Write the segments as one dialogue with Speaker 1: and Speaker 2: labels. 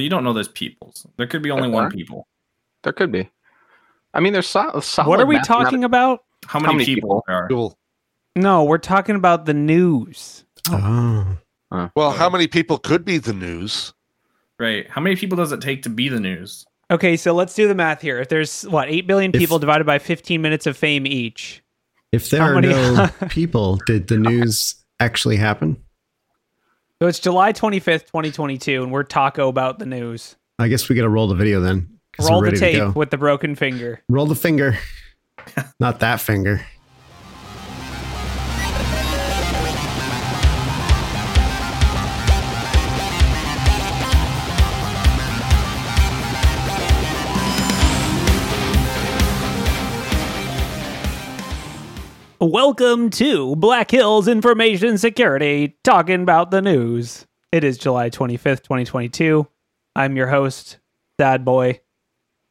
Speaker 1: You don't know those peoples. There could be only
Speaker 2: There
Speaker 1: one
Speaker 2: are.
Speaker 1: people.
Speaker 2: There could be. I mean, there's so, solid.
Speaker 3: what are we
Speaker 2: mathematic-
Speaker 3: talking about?
Speaker 1: How many,
Speaker 2: many
Speaker 1: people,
Speaker 2: people?
Speaker 1: there are?
Speaker 3: No, we're talking about the news.
Speaker 4: Oh. oh.
Speaker 5: Well, how many people could be the news?
Speaker 1: Right. How many people does it take to be the news?
Speaker 3: Okay, so let's do the math here. If there's what eight billion
Speaker 4: If-
Speaker 3: people divided by 15 minutes of fame each,
Speaker 4: If there are
Speaker 3: many-
Speaker 4: no people, did the news actually happen?
Speaker 3: So it's July 25th, 2022, and we're taco about the news.
Speaker 4: I guess we got to roll the video then.
Speaker 3: Roll the tape with the broken finger.
Speaker 4: Roll the finger. Not that finger.
Speaker 3: Welcome to Black Hills Information Security, talking about the news. It is July 25th, 2022. I'm your host, Sad Boy.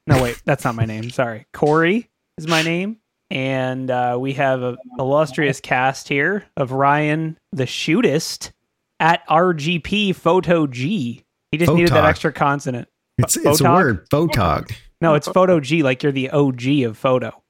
Speaker 3: No, wait, that's not my name. Sorry. Corey is my name. And uh, we have an illustrious cast here of Ryan, the shootist, at RGP Photo G. He just needed that extra consonant.
Speaker 4: It's, it's a word. Photog.
Speaker 3: No, it's Photo G, like you're the OG of photo.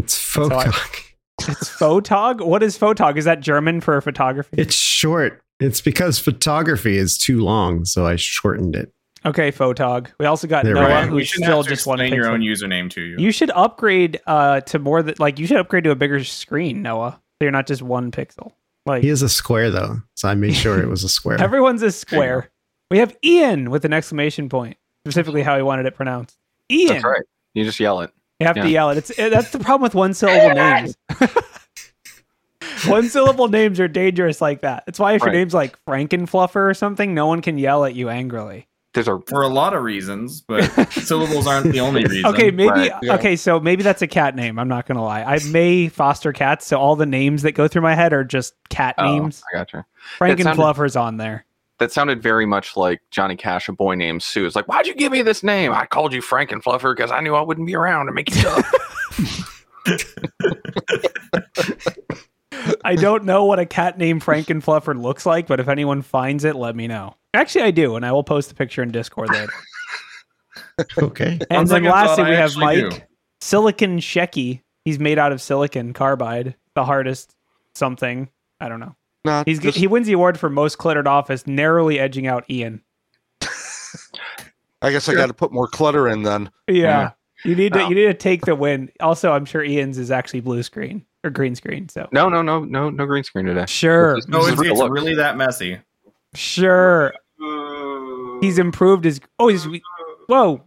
Speaker 4: It's photog.
Speaker 3: It's photog? What is photog? Is that German for photography?
Speaker 4: It's short. It's because photography is too long, so I shortened it.
Speaker 3: Okay, Photog. We also got
Speaker 4: There
Speaker 3: Noah,
Speaker 4: go.
Speaker 1: Ryan, we
Speaker 3: who's
Speaker 1: shouldn't
Speaker 3: still
Speaker 1: to
Speaker 3: just one
Speaker 1: explain your own username to you.
Speaker 3: You should upgrade uh, to more that like you should upgrade to a bigger screen, Noah. So you're not just one pixel. Like
Speaker 4: He is a square though, so I made sure it was a square.
Speaker 3: everyone's a square. We have Ian with an exclamation point, specifically how he wanted it pronounced. Ian.
Speaker 2: That's right. You just yell it.
Speaker 3: You have
Speaker 2: Yeah.
Speaker 3: to yell it. It's it, that's the problem with one syllable names. one syllable names are dangerous like that. That's why if your name's like Frankenfluffer or something, no one can yell at you angrily.
Speaker 2: There's a
Speaker 1: for a lot of reasons, but syllables aren't the only reason.
Speaker 3: Okay, maybe
Speaker 2: Right,
Speaker 5: yeah.
Speaker 3: okay, so maybe that's a cat name. I'm not gonna lie. I may foster cats, so all the names that go through my head are just cat
Speaker 2: oh,
Speaker 3: names.
Speaker 2: I gotcha.
Speaker 3: Frank and
Speaker 2: sounded-
Speaker 3: on there.
Speaker 2: That sounded very much like Johnny Cash, a boy named Sue. It's like, why'd you give me this name? I called you Frank and Fluffer because I knew I wouldn't be around to make you tough.
Speaker 3: I don't know what a cat named Frank and Fluffer looks like, but if anyone finds it, let me know. Actually, I do, and I will post the picture in Discord later.
Speaker 4: okay.
Speaker 3: And
Speaker 1: On
Speaker 3: then
Speaker 1: second
Speaker 3: lastly,
Speaker 1: thought,
Speaker 3: we
Speaker 1: I
Speaker 3: have
Speaker 1: actually
Speaker 3: Mike
Speaker 1: do.
Speaker 3: Silicon Shecky. He's made out of silicon carbide, the hardest something. I don't know.
Speaker 5: Not
Speaker 3: He's
Speaker 5: just-
Speaker 3: he wins the award for most cluttered office, narrowly edging out Ian.
Speaker 5: I guess I got to put more clutter in then.
Speaker 3: Yeah.
Speaker 2: Yeah.
Speaker 3: You need to
Speaker 2: Wow.
Speaker 3: you need to take the win. Also, I'm sure Ian's is actually blue screen or green screen. So
Speaker 2: no, no, no, no, no green screen today.
Speaker 3: sure,
Speaker 2: This
Speaker 1: No,
Speaker 2: this
Speaker 1: it's,
Speaker 2: real.
Speaker 1: it's really that messy.
Speaker 3: sure. He's improved his. Oh, he's. Whoa,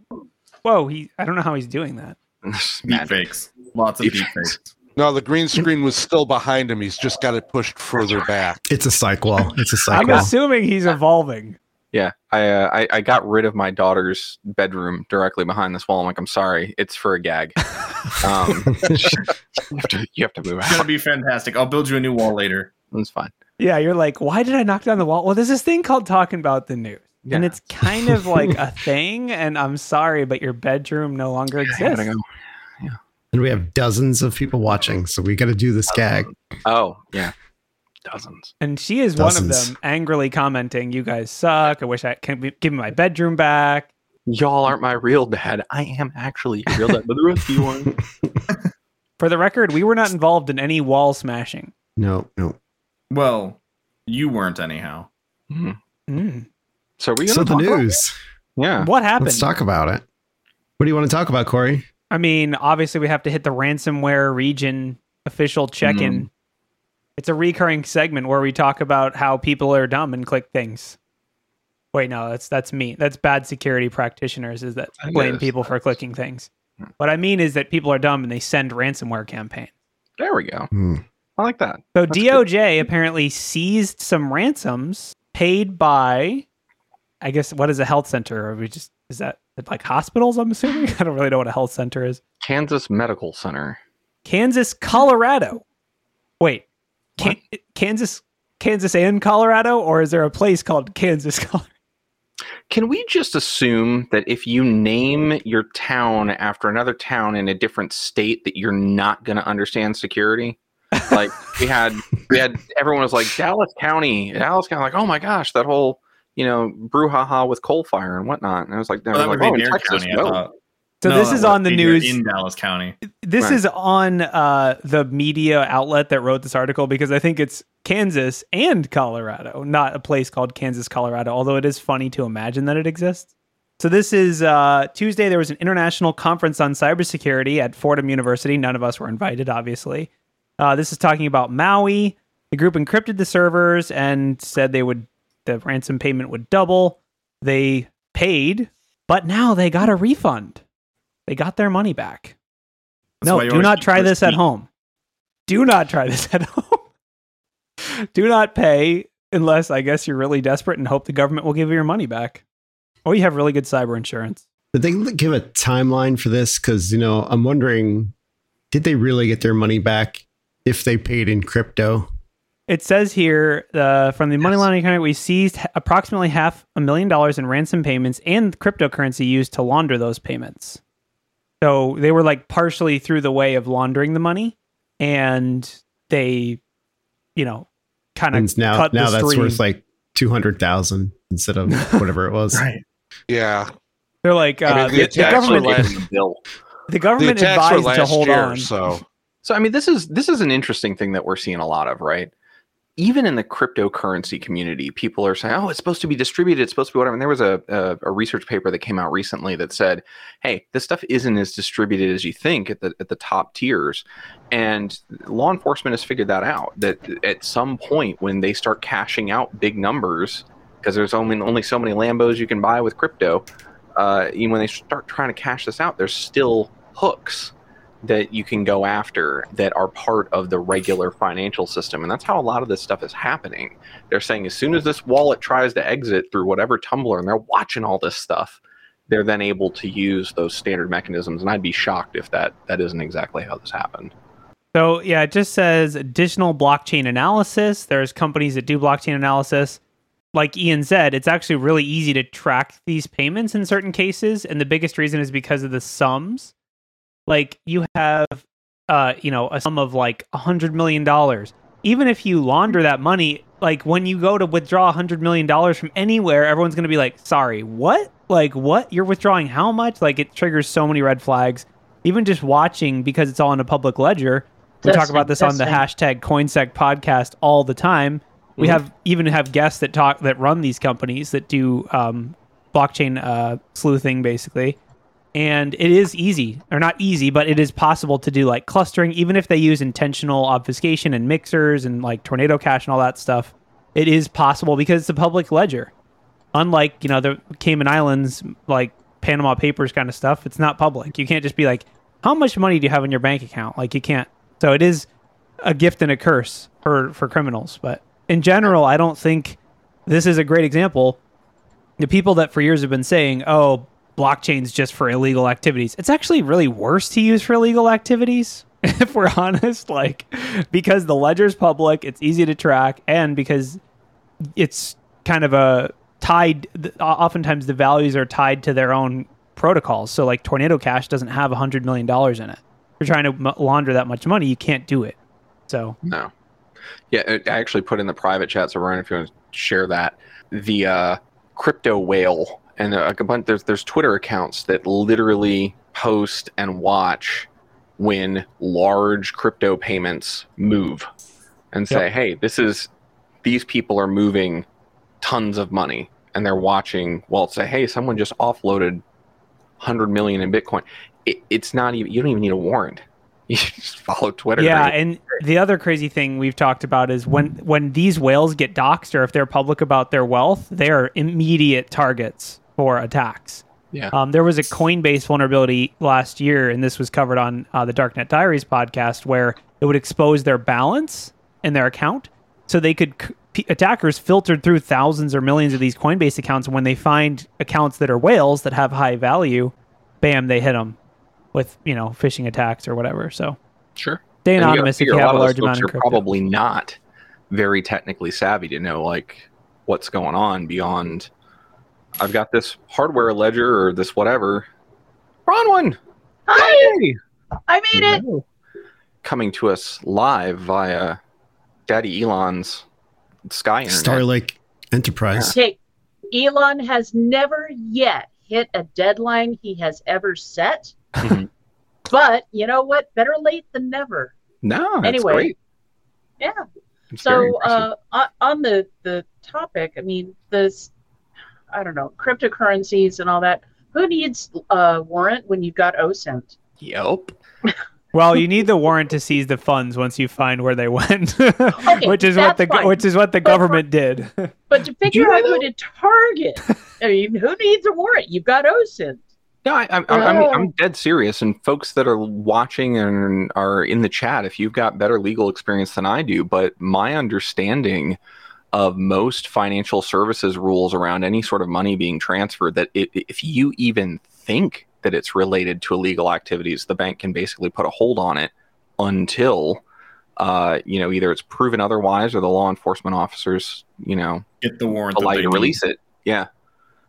Speaker 3: whoa. He. I don't know how he's doing that.
Speaker 2: This is
Speaker 1: Deep fakes. Lots of
Speaker 2: Deep
Speaker 1: deep
Speaker 2: fakes.
Speaker 1: Fakes.
Speaker 5: No, the green screen was still behind him. He's just got it pushed further back.
Speaker 4: It's a psych wall. It's a psych
Speaker 3: I'm assuming he's evolving.
Speaker 2: Yeah, I, uh, I I got rid of my daughter's bedroom directly behind this wall. I'm like, I'm sorry, it's for a gag. Um, you, have to, you have to move
Speaker 1: It's gonna be fantastic. I'll build you a new wall later.
Speaker 2: It's fine.
Speaker 3: Yeah, you're like, why did I knock down the wall? Well, there's this thing called talking about the news. And it's kind of like a thing, and I'm sorry, but your bedroom no longer
Speaker 2: I gotta
Speaker 3: exists.
Speaker 2: go.
Speaker 4: And we have dozens of people watching, so we got to do this gag.
Speaker 2: Oh yeah, dozens.
Speaker 3: And she is one of them, angrily commenting, "You guys suck. I wish I can give me my bedroom back."
Speaker 2: Y'all aren't my real dad. I am actually your real dad, but the rest of you aren't.
Speaker 3: For the record, we were not involved in any wall smashing.
Speaker 4: No, no.
Speaker 1: Well, you weren't anyhow.
Speaker 2: Mhm.
Speaker 3: Mm.
Speaker 2: So are we
Speaker 4: So
Speaker 2: gonna
Speaker 4: the
Speaker 2: talk about-
Speaker 4: news.
Speaker 2: Yeah.
Speaker 3: What happened?
Speaker 4: Let's talk about it. What do you want to talk about, Corey?
Speaker 3: I mean, obviously, we have to hit the ransomware region official check in. It's a recurring segment where we talk about how people are dumb and click things. Wait, no, that's that's me. That's bad security practitioners is that
Speaker 2: I
Speaker 3: blame
Speaker 2: guess.
Speaker 3: people for clicking things. What I mean is that people are dumb and they send ransomware campaigns.
Speaker 2: There we go.
Speaker 4: Hmm.
Speaker 2: I like that.
Speaker 3: So
Speaker 2: That's
Speaker 3: DOJ apparently seized some ransoms paid by, I guess, what is a health center? Or we just is that like hospitals? I'm assuming. I don't really know what a health center is.
Speaker 2: Kansas Medical Center.
Speaker 3: Kansas, Colorado. Wait, Can- Kansas, Kansas and Colorado, or is there a place called Kansas, Colorado?
Speaker 2: Can we just assume that if you name your town after another town in a different state, that you're not going to understand security? Like we had, we had everyone was like Dallas County, Dallas County, like oh my gosh, that whole you know, brouhaha with Coalfire and whatnot. And I was like,
Speaker 1: Well, that
Speaker 2: like,
Speaker 1: would be
Speaker 2: oh, in Texas,
Speaker 1: County.
Speaker 2: No.
Speaker 1: thought.
Speaker 3: So
Speaker 1: No,
Speaker 3: this is on the news.
Speaker 1: in Dallas County.
Speaker 3: This
Speaker 2: Right.
Speaker 3: is on uh, the media outlet that wrote this article because I think it's Kansas and Colorado, not a place called Kansas, Colorado, although it is funny to imagine that it exists. So this is uh, Tuesday. There was an international conference on cybersecurity at Fordham University. None of us were invited, obviously. Uh, this is talking about Maui. The group encrypted the servers and said they would the ransom payment would double. They paid, but now they got a refund. They got their money back.
Speaker 1: That's
Speaker 3: no, do not try
Speaker 1: your
Speaker 3: this at home. Do not try this at home. do not pay unless I guess you're really desperate and hope the government will give you your money back. Or you have really good cyber insurance.
Speaker 4: Did they give a timeline for this? Because you know, I'm wondering, did they really get their money back if they paid in crypto?
Speaker 3: It says here uh, from the money laundering account, we seized approximately half a million dollars in ransom payments and cryptocurrency used to launder those payments. So they were like partially through the way of laundering the money, and they, you know, kind of
Speaker 4: now,
Speaker 3: cut
Speaker 4: now
Speaker 3: the
Speaker 4: that's
Speaker 3: stream.
Speaker 4: worth like two hundred thousand instead of whatever it was.
Speaker 1: Right.
Speaker 5: Yeah.
Speaker 3: They're like
Speaker 5: I
Speaker 3: uh,
Speaker 5: mean,
Speaker 3: the,
Speaker 5: the
Speaker 3: the government.
Speaker 5: were
Speaker 2: Actually, the bill.
Speaker 3: The
Speaker 5: The
Speaker 3: government advised to hold
Speaker 5: year,
Speaker 3: on.
Speaker 5: so
Speaker 2: So I mean, this is this is an interesting thing that we're seeing a lot of, right? Even in the cryptocurrency community, people are saying, "Oh, it's supposed to be distributed. It's supposed to be whatever." And there was a, a a research paper that came out recently that said, "Hey, this stuff isn't as distributed as you think at the at the top tiers." And law enforcement has figured that out. That at some point, when they start cashing out big numbers, because there's only only so many Lambos you can buy with crypto, uh, when they start trying to cash this out, there's still hooks that you can go after that are part of the regular financial system. And that's how a lot of this stuff is happening. They're saying as soon as this wallet tries to exit through whatever tumbler and they're watching all this stuff, they're then able to use those standard mechanisms. And I'd be shocked if that that isn't exactly how this happened.
Speaker 3: So yeah, it just says additional blockchain analysis. There's companies that do blockchain analysis. Like Ian said, it's actually really easy to track these payments in certain cases, and the biggest reason is because of the sums. Like you have, uh, you know, a sum of like a hundred million dollars. Even if you launder that money, like when you go to withdraw a hundred million dollars from anywhere, everyone's going to be like, "Sorry, what? Like what? You're withdrawing how much?" Like it triggers so many red flags. Even just watching because it's all in a public ledger. We talk about this on the hashtag CoinSec podcast all the time. We
Speaker 2: Mhm.
Speaker 3: have even have guests that talk that run these companies that do um, blockchain uh, sleuthing, basically. And it is easy, or not easy, but it is possible to do like clustering, even if they use intentional obfuscation and mixers and like Tornado Cash and all that stuff. It is possible because it's a public ledger. Unlike you know the Cayman Islands, like Panama Papers kind of stuff, it's not public. You can't just be like, "How much money do you have in your bank account?" Like you can't. So it is a gift and a curse for for criminals. But in general, I don't think this is a great example. The people that for years have been saying, "Oh, blockchain's just for illegal activities," it's actually really worse to use for illegal activities. If we're honest, like because the ledger's public, it's easy to track, and because it's kind of a tied. Oftentimes, the values are tied to their own protocols. So, like Tornado Cash doesn't have a hundred million dollars in it. If you're trying to launder that much money, you can't do it. So,
Speaker 2: No. Yeah, I actually put in the private chat, so Ryan, if you want to share that, the uh, crypto whale and uh, a bunch there's there's Twitter accounts that literally post and watch when large crypto payments move and say, hey, this is these people are moving tons of money and they're watching well say, hey, someone just offloaded 100 million in Bitcoin. It, it's not even you don't even need a warrant. You just follow Twitter.
Speaker 3: yeah,
Speaker 2: right?
Speaker 3: and the other crazy thing we've talked about is when when these whales get doxxed or if they're public about their wealth, they are immediate targets for attacks.
Speaker 2: Yeah.
Speaker 3: Um, there was a Coinbase vulnerability last year, and this was covered on uh, the Darknet Diaries podcast, where it would expose their balance in their account, so they could c- attackers filtered through thousands or millions of these Coinbase accounts. And when they find accounts that are whales that have high value, bam, they hit them with you know phishing attacks or whatever. So
Speaker 2: Sure.
Speaker 3: stay
Speaker 2: you
Speaker 3: anonymous if you have a
Speaker 2: of
Speaker 3: large amount of crypto.
Speaker 2: probably not very technically savvy to know like what's going on beyond. I've got this hardware ledger or this whatever. Bronwyn,
Speaker 6: Hi,
Speaker 2: hey!
Speaker 6: I made it.
Speaker 2: coming to us live via Daddy Elon's Sky Internet.
Speaker 4: Starlink Enterprise.
Speaker 6: Okay, Elon has never yet hit a deadline he has ever set. But you know what? Better late than never.
Speaker 2: No, that's
Speaker 6: Anyway.
Speaker 2: great.
Speaker 6: Yeah.
Speaker 2: It's
Speaker 6: So uh, on, on the the topic, I mean, this I don't know cryptocurrencies and all that. Who needs a warrant when you've got OSINT?
Speaker 2: yep.
Speaker 3: Well, you need the warrant to seize the funds once you find where they went, okay, which is what the
Speaker 6: fine.
Speaker 3: which is what the
Speaker 6: But for-
Speaker 3: government did.
Speaker 6: But to figure out who to target, I mean, who needs a warrant? You've got OSINT.
Speaker 2: No, I, I, I, I'm,
Speaker 6: Oh.
Speaker 2: I'm dead serious. And folks that are watching and are in the chat, if you've got better legal experience than I do, but my understanding of most financial services rules around any sort of money being transferred, that it, if you even think that it's related to illegal activities, the bank can basically put a hold on it until, uh, you know, either it's proven otherwise or the law enforcement officers, you know,
Speaker 1: Get the warrant.
Speaker 2: allow you to release it. Yeah.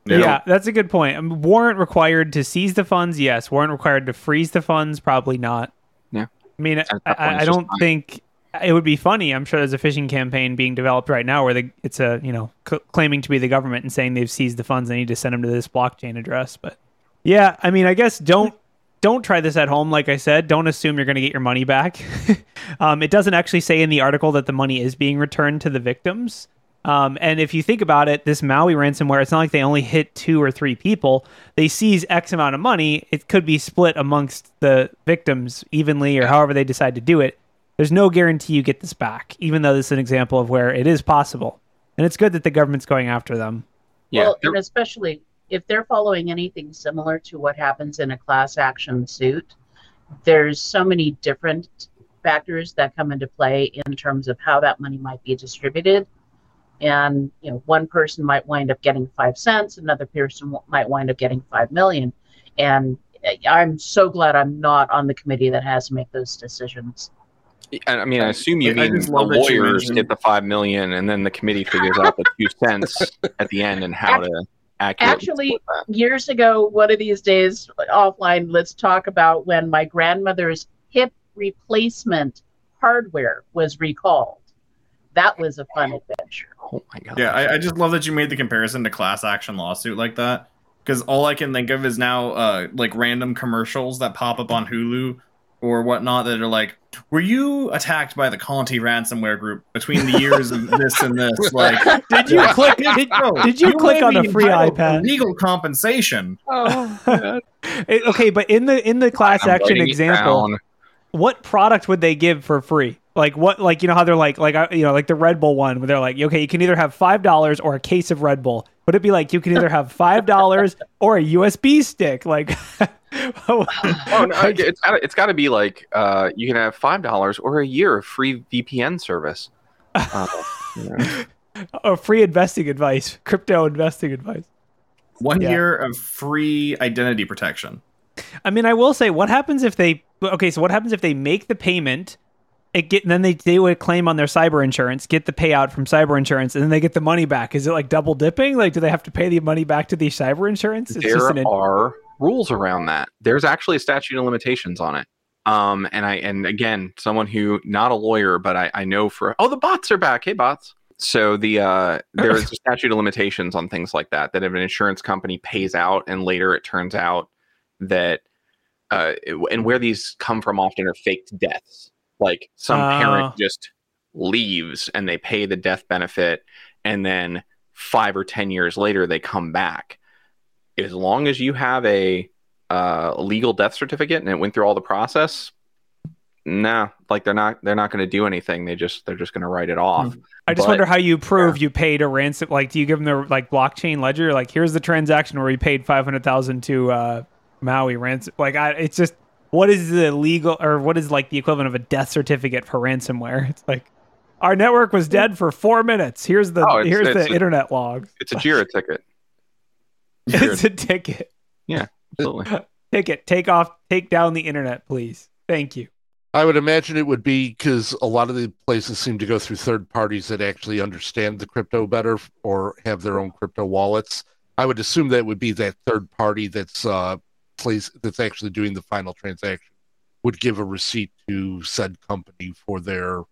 Speaker 3: Yeah. that's a good point. Um, warrant required to seize the funds, yes. Warrant required to freeze the funds, probably not.
Speaker 2: Yeah.
Speaker 3: I mean, I, I, I don't
Speaker 2: fine.
Speaker 3: think it would be funny. I'm sure there's a phishing campaign being developed right now where the, it's a you know c- claiming to be the government and saying they've seized the funds. They need to send them to this blockchain address. But yeah, I mean, I guess don't don't try this at home. Like I said, don't assume you're going to get your money back. um, it doesn't actually say in the article that the money is being returned to the victims. Um, and if you think about it, this Maui ransomware, it's not like they only hit two or three people. They seize X amount of money. It could be split amongst the victims evenly or however they decide to do it. There's no guarantee you get this back, even though this is an example of where it is possible. And it's good that the government's going after them.
Speaker 2: Yeah.
Speaker 6: Well, and especially if they're following anything similar to what happens in a class action suit, there's so many different factors that come into play in terms of how that money might be distributed. And you know, one person might wind up getting five cents, another person w- might wind up getting five million. And uh, I'm so glad I'm not on the committee that has to make those decisions.
Speaker 2: I I mean, I assume you
Speaker 1: I- I
Speaker 2: mean the
Speaker 1: love that you
Speaker 2: lawyers get the five million, and then the committee figures out the two cents at the end and how to accurately
Speaker 6: Actually,
Speaker 2: that.
Speaker 6: years ago, one of these days offline, let's talk about when my grandmother's hip replacement hardware was recalled. That was a fun adventure.
Speaker 2: Oh my god!
Speaker 1: Yeah, I, I just love that you made the comparison to class action lawsuit like that. Because all I can think of is now uh, like random commercials that pop up on Hulu or whatnot that are like, "Were you attacked by the Conti ransomware group between the years of this and this?" Like,
Speaker 3: Did you click? Did,
Speaker 1: no,
Speaker 3: did you click on a free iPad?
Speaker 1: Legal compensation.
Speaker 3: It- okay, but in the in the class
Speaker 2: I'm
Speaker 3: action example, what product would they give for free? Like what? Like you know how they're like like uh, you know like the Red Bull one where they're like okay you can either have five dollars or a case of Red Bull. Would it be like you can either have five dollars or a USB stick? Like
Speaker 2: Oh no, it's got it's got to be like uh, you can have five dollars or a year of free VPN service. Uh, you know.
Speaker 3: free investing advice, crypto investing advice.
Speaker 1: One
Speaker 3: Yeah.
Speaker 1: year of free identity protection.
Speaker 3: I mean, I will say, what happens if they? Okay, so what happens if they make the payment? It get and then they they would claim on their cyber insurance, get the payout from cyber insurance, and then they get the money back. Is it like double dipping? Like, do they have to pay the money back to the cyber insurance? It's
Speaker 2: there
Speaker 3: an
Speaker 2: are rules around that. There's actually a statute of limitations on it. Um, and I and again, someone who not a lawyer, but I, I know for oh the bots are back. Hey bots. So the uh, there is a statute of limitations on things like that. That if an insurance company pays out and later it turns out that uh, and where these come from often are faked deaths. Like some
Speaker 3: Oh.
Speaker 2: parent just leaves and they pay the death benefit, and then five or ten years later they come back. As long as you have a uh, legal death certificate and it went through all the process, nah, like they're not they're not going to do anything. They just they're just going to write it off.
Speaker 3: I just
Speaker 2: but-
Speaker 3: wonder how you prove you paid a ransom. Like, do you give them the like blockchain ledger? Like, here's the transaction where we paid five hundred thousand to uh, Maui ransom. Like, I, it's just what is the legal or what is like the equivalent of a death certificate for ransomware? It's like our network was dead for four minutes. Here's the
Speaker 2: Oh, it's-
Speaker 3: here's
Speaker 2: it's
Speaker 3: the
Speaker 2: a-
Speaker 3: internet log.
Speaker 2: It's a Jira ticket.
Speaker 3: It's a ticket.
Speaker 2: Yeah, absolutely.
Speaker 3: Ticket. Take off. Take down the internet, please. Thank you.
Speaker 5: I would imagine it would be because a lot of the places seem to go through third parties that actually understand the crypto better or have their own crypto wallets. I would assume that would be that third party that's uh place that's actually doing the final transaction would give a receipt to said company for their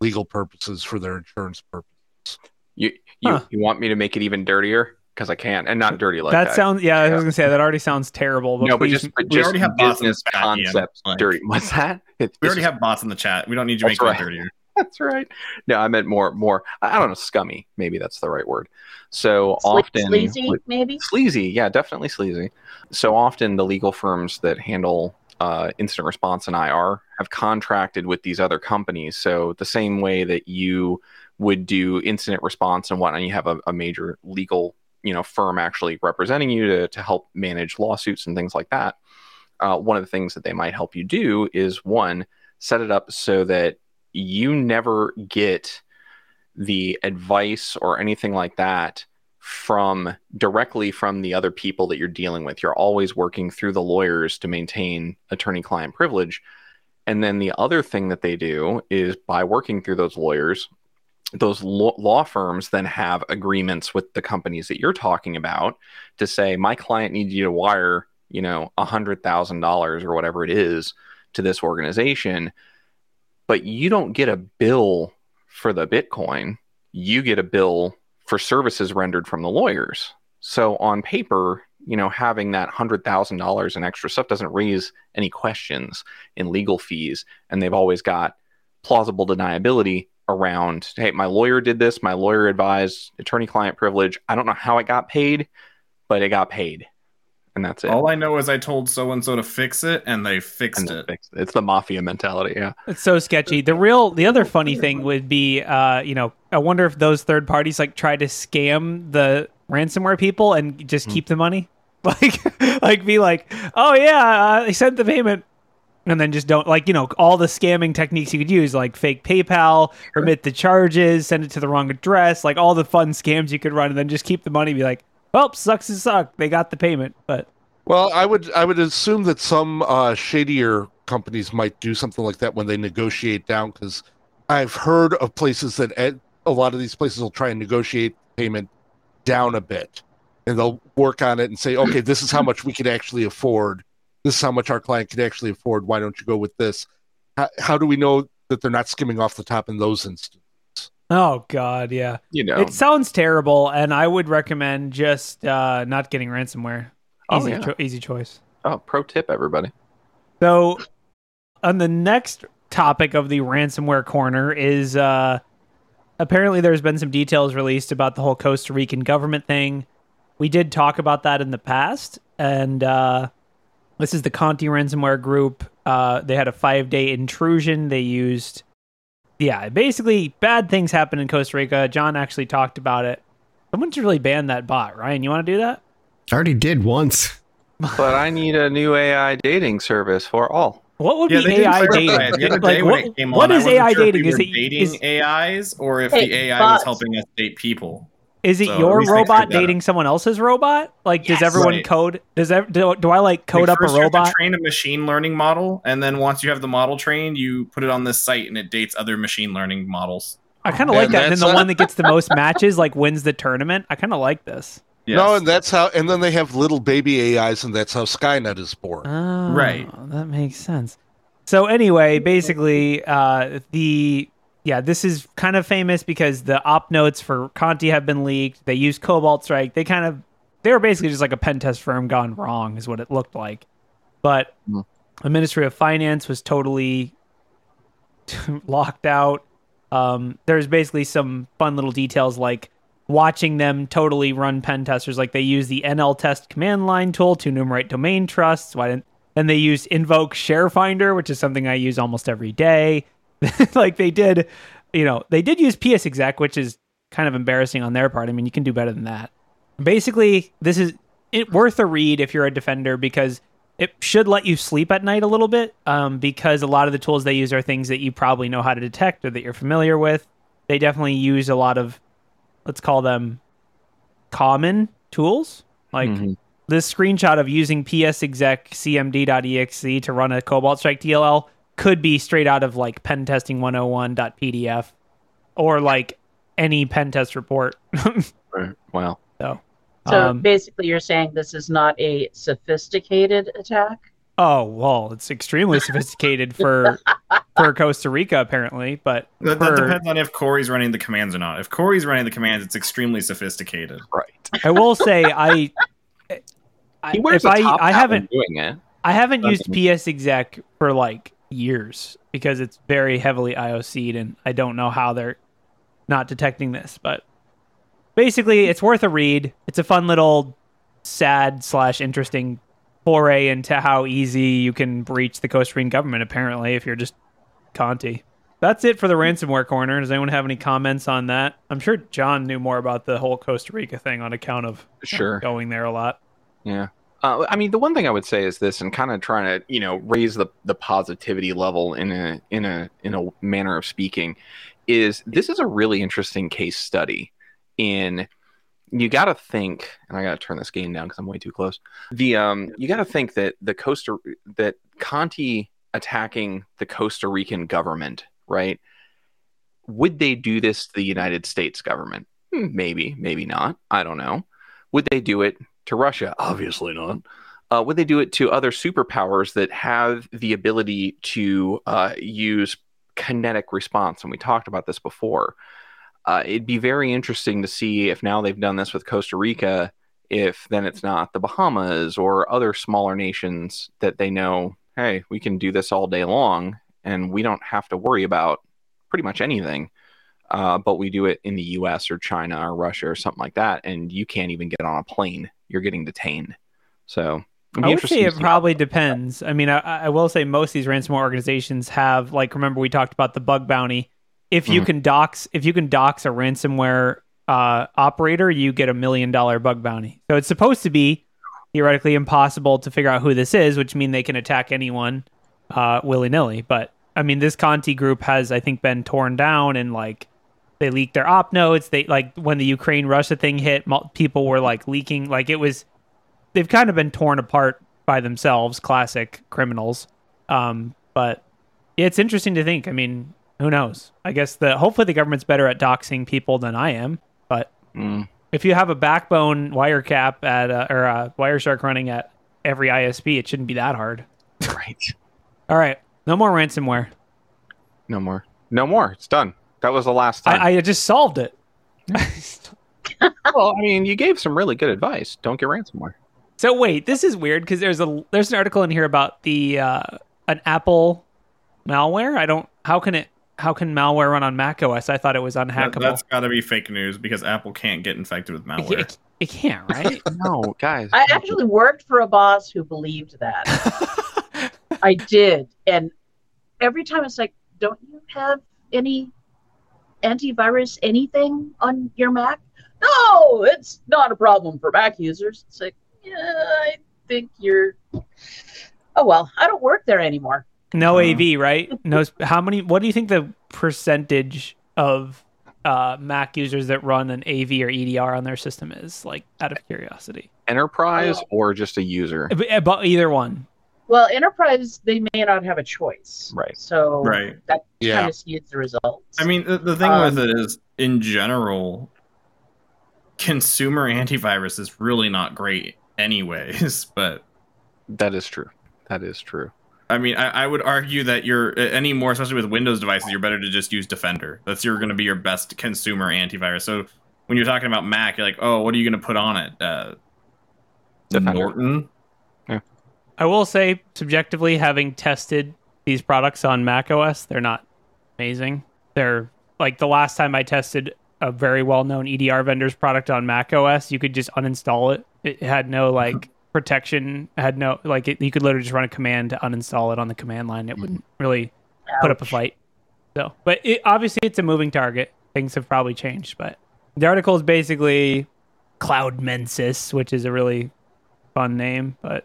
Speaker 5: legal purposes for their insurance purposes.
Speaker 2: You you,
Speaker 3: Huh.
Speaker 2: you want me to make it even dirtier? Because I can, and not dirty like
Speaker 3: that,
Speaker 2: that.
Speaker 3: sounds yeah. I was gonna say that already sounds terrible. But
Speaker 2: no, but just but
Speaker 1: we
Speaker 2: just
Speaker 1: already have bots in
Speaker 2: business
Speaker 1: the chat, Ian.
Speaker 2: concepts.
Speaker 1: Like-
Speaker 2: dirty. What's that? It,
Speaker 1: We already
Speaker 2: is-
Speaker 1: have bots in the chat. We don't need you
Speaker 2: That's
Speaker 1: making
Speaker 2: right.
Speaker 1: it dirtier.
Speaker 2: That's right. No, I meant more more. I I don't know, scummy. Maybe that's the right word. So often
Speaker 6: sleazy, maybe.
Speaker 2: sleazy yeah definitely sleazy so often the legal firms that handle uh, incident response and ir have contracted with these other companies so the same way that you would do incident response and whatnot you have a, a major legal you know firm actually representing you to, to help manage lawsuits and things like that uh, one of the things that they might help you do is one set it up so that you never get the advice or anything like that from directly from the other people that you're dealing with. You're always working through the lawyers to maintain attorney client privilege. And then the other thing that they do is by working through those lawyers, those law, firms then have agreements with the companies that you're talking about to say, my client needs you to wire, you know, a hundred thousand dollars or whatever it is to this organization, but you don't get a bill for the Bitcoin. You get a bill for services rendered from the lawyers. So on paper, you know, having that hundred thousand dollars in extra stuff doesn't raise any questions in legal fees, and they've always got plausible deniability around. Hey, my lawyer did this. My lawyer advised attorney-client privilege. I don't know how it got paid, but it got paid, and that's it.
Speaker 1: All I know is I told so and so to fix it, and they fixed
Speaker 2: And
Speaker 1: it.
Speaker 2: it's, it's the mafia mentality. Yeah.
Speaker 3: It's so sketchy. The real, the other funny thing would be, uh, you know, I wonder if those third parties like try to scam the ransomware people and just keep the money, like, like be like, oh yeah, uh, I sent the payment, and then just don't like, you know, all the scamming techniques you could use, like fake PayPal, remit the charges, send it to the wrong address, like all the fun scams you could run, and then just keep the money. Be like, well, sucks to suck, they got the payment, but
Speaker 5: Well, I would I would assume that some uh, shadier companies might do something like that when they negotiate down because I've heard of places that ed- a lot of these places will try and negotiate payment down a bit and they'll work on it and say, okay, this is how much we could actually afford. This is how much our client could actually afford. Why don't you go with this? How, how do we know that they're not skimming off the top in those instances?
Speaker 3: oh god, yeah.
Speaker 2: You know.
Speaker 3: It sounds terrible, and I would recommend just uh, not getting ransomware.
Speaker 2: Oh,
Speaker 3: Easy,
Speaker 2: yeah.
Speaker 3: cho- easy choice.
Speaker 2: oh, pro tip, everybody.
Speaker 3: So, on the next topic of the ransomware corner is uh, apparently there's been some details released about the whole Costa Rican government thing. We did talk about that in the past, and uh, this is the Conti ransomware group. Uh, they had a five day intrusion. They used, yeah, basically bad things happened in Costa Rica. John actually talked about it. Someone should really ban that bot. Ryan, you want to do that?
Speaker 4: I already did once.
Speaker 2: But I need a new AI dating service for all.
Speaker 3: What would
Speaker 1: Yeah,
Speaker 3: be AI dating?
Speaker 1: it. The other
Speaker 3: Like, what- what
Speaker 1: on, I
Speaker 3: is AI
Speaker 1: sure if
Speaker 3: dating?
Speaker 1: we
Speaker 3: Is it
Speaker 1: dating
Speaker 3: is,
Speaker 1: AIs or if
Speaker 6: Hey,
Speaker 1: the AI
Speaker 6: bots.
Speaker 1: was helping us date people?
Speaker 3: Is it
Speaker 1: So,
Speaker 3: your robot
Speaker 1: cleared that
Speaker 3: dating someone else's robot? Like, does everyone
Speaker 1: Right.
Speaker 3: code? Does ev- do, do I like code
Speaker 1: Like,
Speaker 3: up a
Speaker 1: first you have to
Speaker 3: robot?
Speaker 1: train a machine learning model, and then once you have the model trained, you put it on this site, and it dates other machine learning models.
Speaker 3: I kind of like that. And then the
Speaker 5: a-
Speaker 3: one that gets the most matches like wins the tournament. I kind of like this.
Speaker 1: Yes.
Speaker 5: No, and that's how. And then they have little baby AIs, and that's how Skynet is born.
Speaker 3: Oh,
Speaker 1: Right.
Speaker 3: That makes sense. So anyway, basically, uh, the yeah, this is kind of famous because the op notes for Conti have been leaked. They used Cobalt Strike. They kind of they were basically just like a pen test firm gone wrong, is what it looked like. But
Speaker 2: Hmm.
Speaker 3: the Ministry of Finance was totally locked out. Um, there's basically some fun little details like watching them totally run pen testers. Like they use the nltest command line tool to enumerate domain trusts. Why didn't and they use Invoke-ShareFinder, which is something I use almost every day. like they did, you know, they did use PsExec, which is kind of embarrassing on their part. I mean, you can do better than that. Basically, this is it worth a read if you're a defender because it should let you sleep at night a little bit um, because a lot of the tools they use are things that you probably know how to detect or that you're familiar with. They definitely use a lot of, let's call them common tools. Like
Speaker 2: Mhm.
Speaker 3: this screenshot of using psexec cmd.exe to run a Cobalt Strike DLL could be straight out of like pentesting101.pdf or like any pen test report.
Speaker 2: Right. Wow.
Speaker 3: so,
Speaker 6: So
Speaker 3: um,
Speaker 6: basically, you're saying this is not a sophisticated attack.
Speaker 3: Oh well, it's extremely sophisticated for for Costa Rica apparently, but
Speaker 1: That, that depends on if Corey's running the commands or not. If Corey's running the commands, it's extremely sophisticated.
Speaker 2: Right.
Speaker 3: I will say I. I
Speaker 2: He wears
Speaker 3: if
Speaker 2: a
Speaker 3: I,
Speaker 2: top
Speaker 3: I
Speaker 2: hat
Speaker 3: haven't
Speaker 2: doing it.
Speaker 3: I haven't used PS exec for like years because it's very heavily IOC'd and I don't know how they're not detecting this. But basically, it's worth a read. It's a fun little sad slash interesting foray into how easy you can breach the Costa Rican government. Apparently, if you're just Conti. That's it for the ransomware corner. Does anyone have any comments on that? I'm sure John knew more about the whole Costa Rica thing on account of
Speaker 2: Sure.
Speaker 3: going there a lot.
Speaker 2: Yeah. Uh, I mean, the one thing I would say is this, and kind of trying to, you know, raise the, the positivity level in a in a in a manner of speaking, is this is a really interesting case study. In you got to think, and I got to turn this game down because I'm way too close. The um, you got to think that the Costa that Conti attacking the Costa Rican government, right? Would they do this to the United States government? Hmm, Maybe, maybe not. I don't know. Would they do it to Russia? Obviously not. Uh, would they do it to other superpowers that have the ability to uh, use kinetic response? And we talked about this before. Uh, it'd be very interesting to see if now they've done this with Costa Rica, if then it's not the Bahamas or other smaller nations that they know, hey, we can do this all day long and we don't have to worry about pretty much anything. Uh, but we do it in the US or China or Russia or something like that, and you can't even get on a plane. You're getting detained. So
Speaker 3: I would say it probably depends. I mean, I, I will say most of these ransomware organizations have, like, remember we talked about the bug bounty. If you
Speaker 2: Mhm.
Speaker 3: can dox, if you can dox a ransomware uh, operator, you get a million dollar bug bounty. So it's supposed to be theoretically impossible to figure out who this is, which means they can attack anyone uh, willy nilly. But I mean, this Conti group has, I think, been torn down and like they leaked their op notes. They like when the Ukraine Russia thing hit, people were like leaking. Like it was, they've kind of been torn apart by themselves. Classic criminals. Um, but it's interesting to think. I mean, who knows? I guess the hopefully the government's better at doxing people than I am. But
Speaker 2: Mm,
Speaker 3: if you have a backbone Wirecap at uh, or uh, Wireshark running at every ISP, it shouldn't be that hard.
Speaker 2: right.
Speaker 3: All right, no more ransomware.
Speaker 2: No more. No more. It's done. That was the last time.
Speaker 3: I, I just solved it.
Speaker 2: well, I mean, you gave some really good advice. Don't get ransomware.
Speaker 3: So wait, this is weird because there's a there's an article in here about the uh, an Apple malware. I don't. How can it? How can malware run on Mac OS? I thought it was
Speaker 1: That,
Speaker 3: unhackable.
Speaker 1: that's got to be fake news because Apple can't get infected with
Speaker 3: it,
Speaker 1: malware.
Speaker 3: it, it can't, right?
Speaker 2: No, guys.
Speaker 6: I actually worked for a boss who believed that. I did. And every time it's like, don't you have any antivirus anything on your Mac? No, it's not a problem for Mac users. It's like, yeah, I think you're. Oh, well, I don't work there anymore.
Speaker 3: No
Speaker 1: Uh,
Speaker 3: AV, right? No. How many? What do you think the percentage of uh, Mac users that run an AV or EDR on their system is? Like, out of curiosity,
Speaker 2: Enterprise
Speaker 6: Oh.
Speaker 2: or just a user?
Speaker 3: but, but either one.
Speaker 6: Well, enterprise, they may not have a choice.
Speaker 2: Right.
Speaker 6: So
Speaker 1: Right.
Speaker 6: that
Speaker 5: Yeah.
Speaker 6: kind of skews the results.
Speaker 1: I mean, the, the thing
Speaker 6: Um,
Speaker 1: with it is, in general, consumer antivirus is really not great, anyways. But
Speaker 2: That is true. That is true.
Speaker 1: I mean, I, I would argue that you're any more, especially with Windows devices, you're better to just use Defender. That's your going to be your best consumer antivirus. So when you're talking about Mac, you're like, oh, what are you going to put on it? Uh,
Speaker 2: Defender.
Speaker 1: Norton.
Speaker 3: I will say, subjectively, having tested these products on Mac OS, they're not amazing. They're like the last time I tested a very well known EDR vendor's product on Mac OS, you could just uninstall it. It had no mm-hmm. like protection, had no like it, you could literally just run a command to uninstall it on the command line. It wouldn't mm-hmm. really put up a fight. So, but it, obviously, it's a moving target. Things have probably changed, but the article is basically CloudMensis, which is a really fun name, but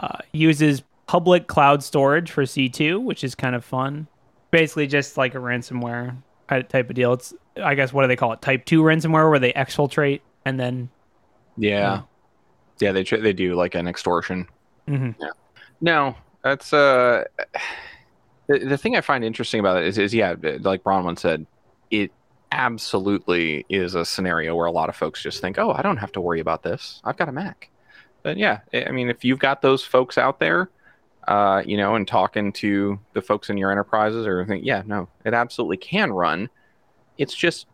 Speaker 3: uh, uses public cloud storage for C2, which is kind of fun. Basically, just like a ransomware type type of deal. It's, I guess, what do they call it? Type 2 ransomware, where they exfiltrate and then.
Speaker 2: Yeah. Yeah, they tr- they do like an extortion.
Speaker 3: Mhm.
Speaker 2: No, that's uh the, the thing I find interesting about it is is yeah, like Bronwyn said, it absolutely is a scenario where a lot of folks just think, "Oh, I don't have to worry about this. I've got a Mac." But yeah, I I mean, if you've got those folks out there, uh, you know, and talking to the folks in your enterprises or think, yeah, no, it absolutely can run. It's just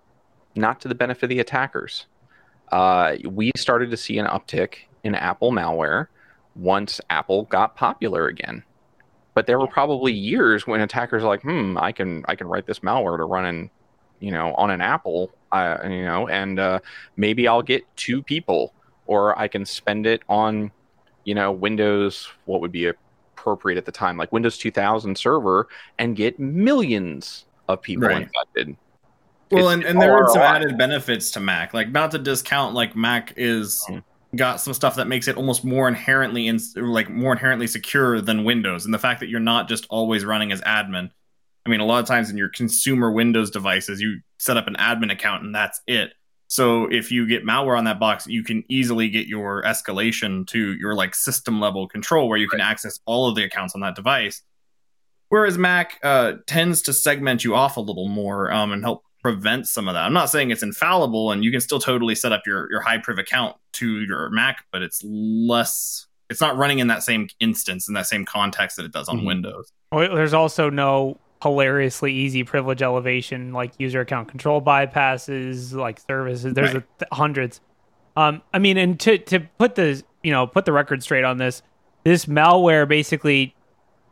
Speaker 2: not to the benefit of the attackers. Uh, we started to see an uptick in Apple malware once Apple got popular again. But there were probably years when attackers are like, hmm, I can I can write this malware to run in, you know, on an Apple, uh, you know, and uh, maybe I'll get two people, or I can spend it on, you know, Windows. What would be appropriate at the time, like Windows 2000 server, and get millions of people
Speaker 1: Right.
Speaker 2: infected.
Speaker 1: Well,
Speaker 2: It's
Speaker 1: and, and there are some added benefits to Mac. Like not to discount, like Mac is
Speaker 2: Mm.
Speaker 1: got some stuff that makes it almost more inherently in, like more inherently secure than Windows, and the fact that you're not just always running as admin. I mean, a lot of times in your consumer Windows devices, you set up an admin account and that's it. So if you get malware on that box, you can easily get your escalation to your like system level control, where you can access all of the accounts on that device. Whereas Mac uh, tends to segment you off a little more um, and help prevent some of that. I'm not saying it's infallible, and you can still totally set up your your high priv account to your Mac, but it's less. It's not running in that same instance in that same context that it does on
Speaker 5: Mhm.
Speaker 1: Windows.
Speaker 3: Well, there's also no hilariously easy privilege elevation like user account control bypasses, like services. There's
Speaker 1: Right.
Speaker 3: a, th- hundreds. Um, I mean, and to to put the you know put the record straight on this, this malware basically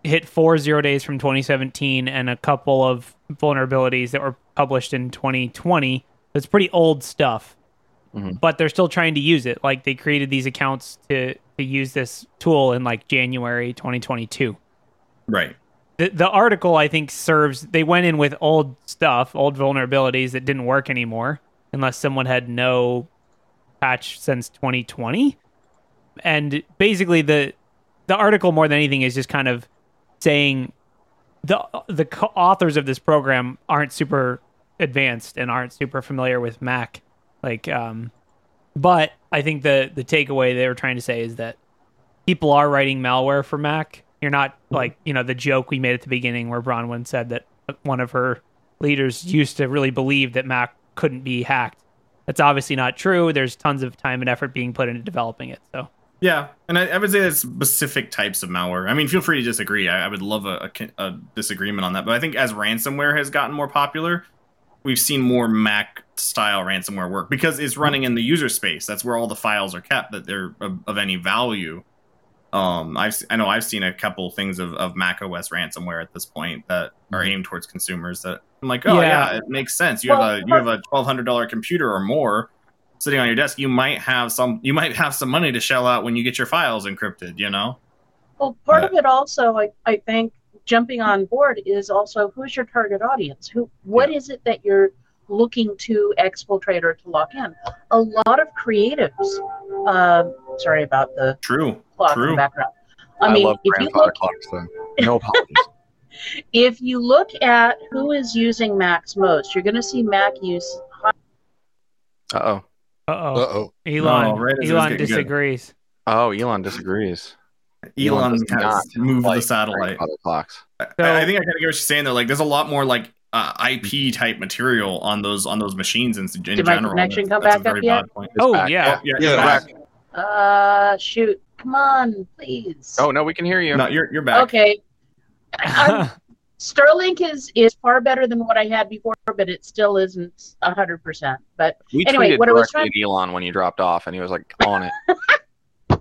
Speaker 3: hit four zero days from 2017 and a couple of vulnerabilities that were published in 2020. It's pretty old stuff,
Speaker 2: Mhm.
Speaker 3: but they're still trying to use it. Like they created these accounts to to use this tool in like January 2022
Speaker 1: Right.
Speaker 3: The, the article I think serves they went in with old stuff, old vulnerabilities that didn't work anymore unless someone had no patch since 2020. And basically the the article more than anything is just kind of saying the the co- authors of this program aren't super advanced and aren't super familiar with Mac like um but I think the the takeaway they were trying to say is that people are writing malware for Mac. You're not like, you know, the joke we made at the beginning where Bronwyn said that one of her leaders used to really believe that Mac couldn't be hacked. That's obviously not true. There's tons of time and effort being put into developing it. So,
Speaker 1: Yeah, and I, I would say it's specific types of malware. I mean, feel free to disagree. I, I would love a, a, a disagreement on that. But I think as ransomware has gotten more popular, we've seen more Mac style ransomware work because it's running mm. in the user space. That's where all the files are kept that they're of, of any value. Um, I've I know I've seen a couple things of, of Mac OS ransomware at this point that are aimed towards consumers. That I'm like, oh
Speaker 3: Yeah.
Speaker 1: yeah, it makes sense. You
Speaker 6: Well,
Speaker 1: have a you have a twelve hundred dollar computer or more sitting on your desk. You might have some you might have some money to shell out when you get your files encrypted. You know.
Speaker 6: Well, part of it also, I, I think, jumping on board is also who's your target audience? Who? What is it that you're looking to exfiltrate or to lock in? A lot of creatives. Um, sorry about the
Speaker 1: True.
Speaker 6: clock in
Speaker 1: True.
Speaker 6: the background. I, mean,
Speaker 2: love
Speaker 6: if you
Speaker 2: grandfather
Speaker 6: look,
Speaker 2: clocks, so no apologies.
Speaker 6: if you look at who is using Macs most, you're going to see Mac use.
Speaker 2: uh oh.
Speaker 3: Uh oh.
Speaker 5: Uh.
Speaker 3: Elon,
Speaker 1: No, right as it was
Speaker 3: Elon
Speaker 1: getting good.
Speaker 3: disagrees.
Speaker 2: Oh, Elon disagrees.
Speaker 1: Elon
Speaker 2: does
Speaker 1: has
Speaker 2: not
Speaker 1: moved
Speaker 2: like
Speaker 1: the satellite.
Speaker 2: grandfather clocks.
Speaker 1: I,
Speaker 3: So-
Speaker 1: I think I kind of get what you're saying though. Like, there's a lot more like uh, IP type material on those on those machines in, in
Speaker 6: Did my
Speaker 1: general.
Speaker 6: connection come back up yet?
Speaker 1: point.
Speaker 3: Oh,
Speaker 2: back.
Speaker 3: yeah.
Speaker 1: yeah,
Speaker 5: Yeah,
Speaker 1: you're
Speaker 5: back.
Speaker 1: back.
Speaker 6: Uh, shoot, come on, please.
Speaker 2: Oh no, we can hear you.
Speaker 1: No, you're you're back.
Speaker 6: Okay. I'm- Starlink is is far better than what I had before, but it still isn't hundred percent. But
Speaker 2: we
Speaker 6: Anyway,
Speaker 2: tweeted
Speaker 6: what I was
Speaker 2: directly at Elon when you dropped off, and he was like on it.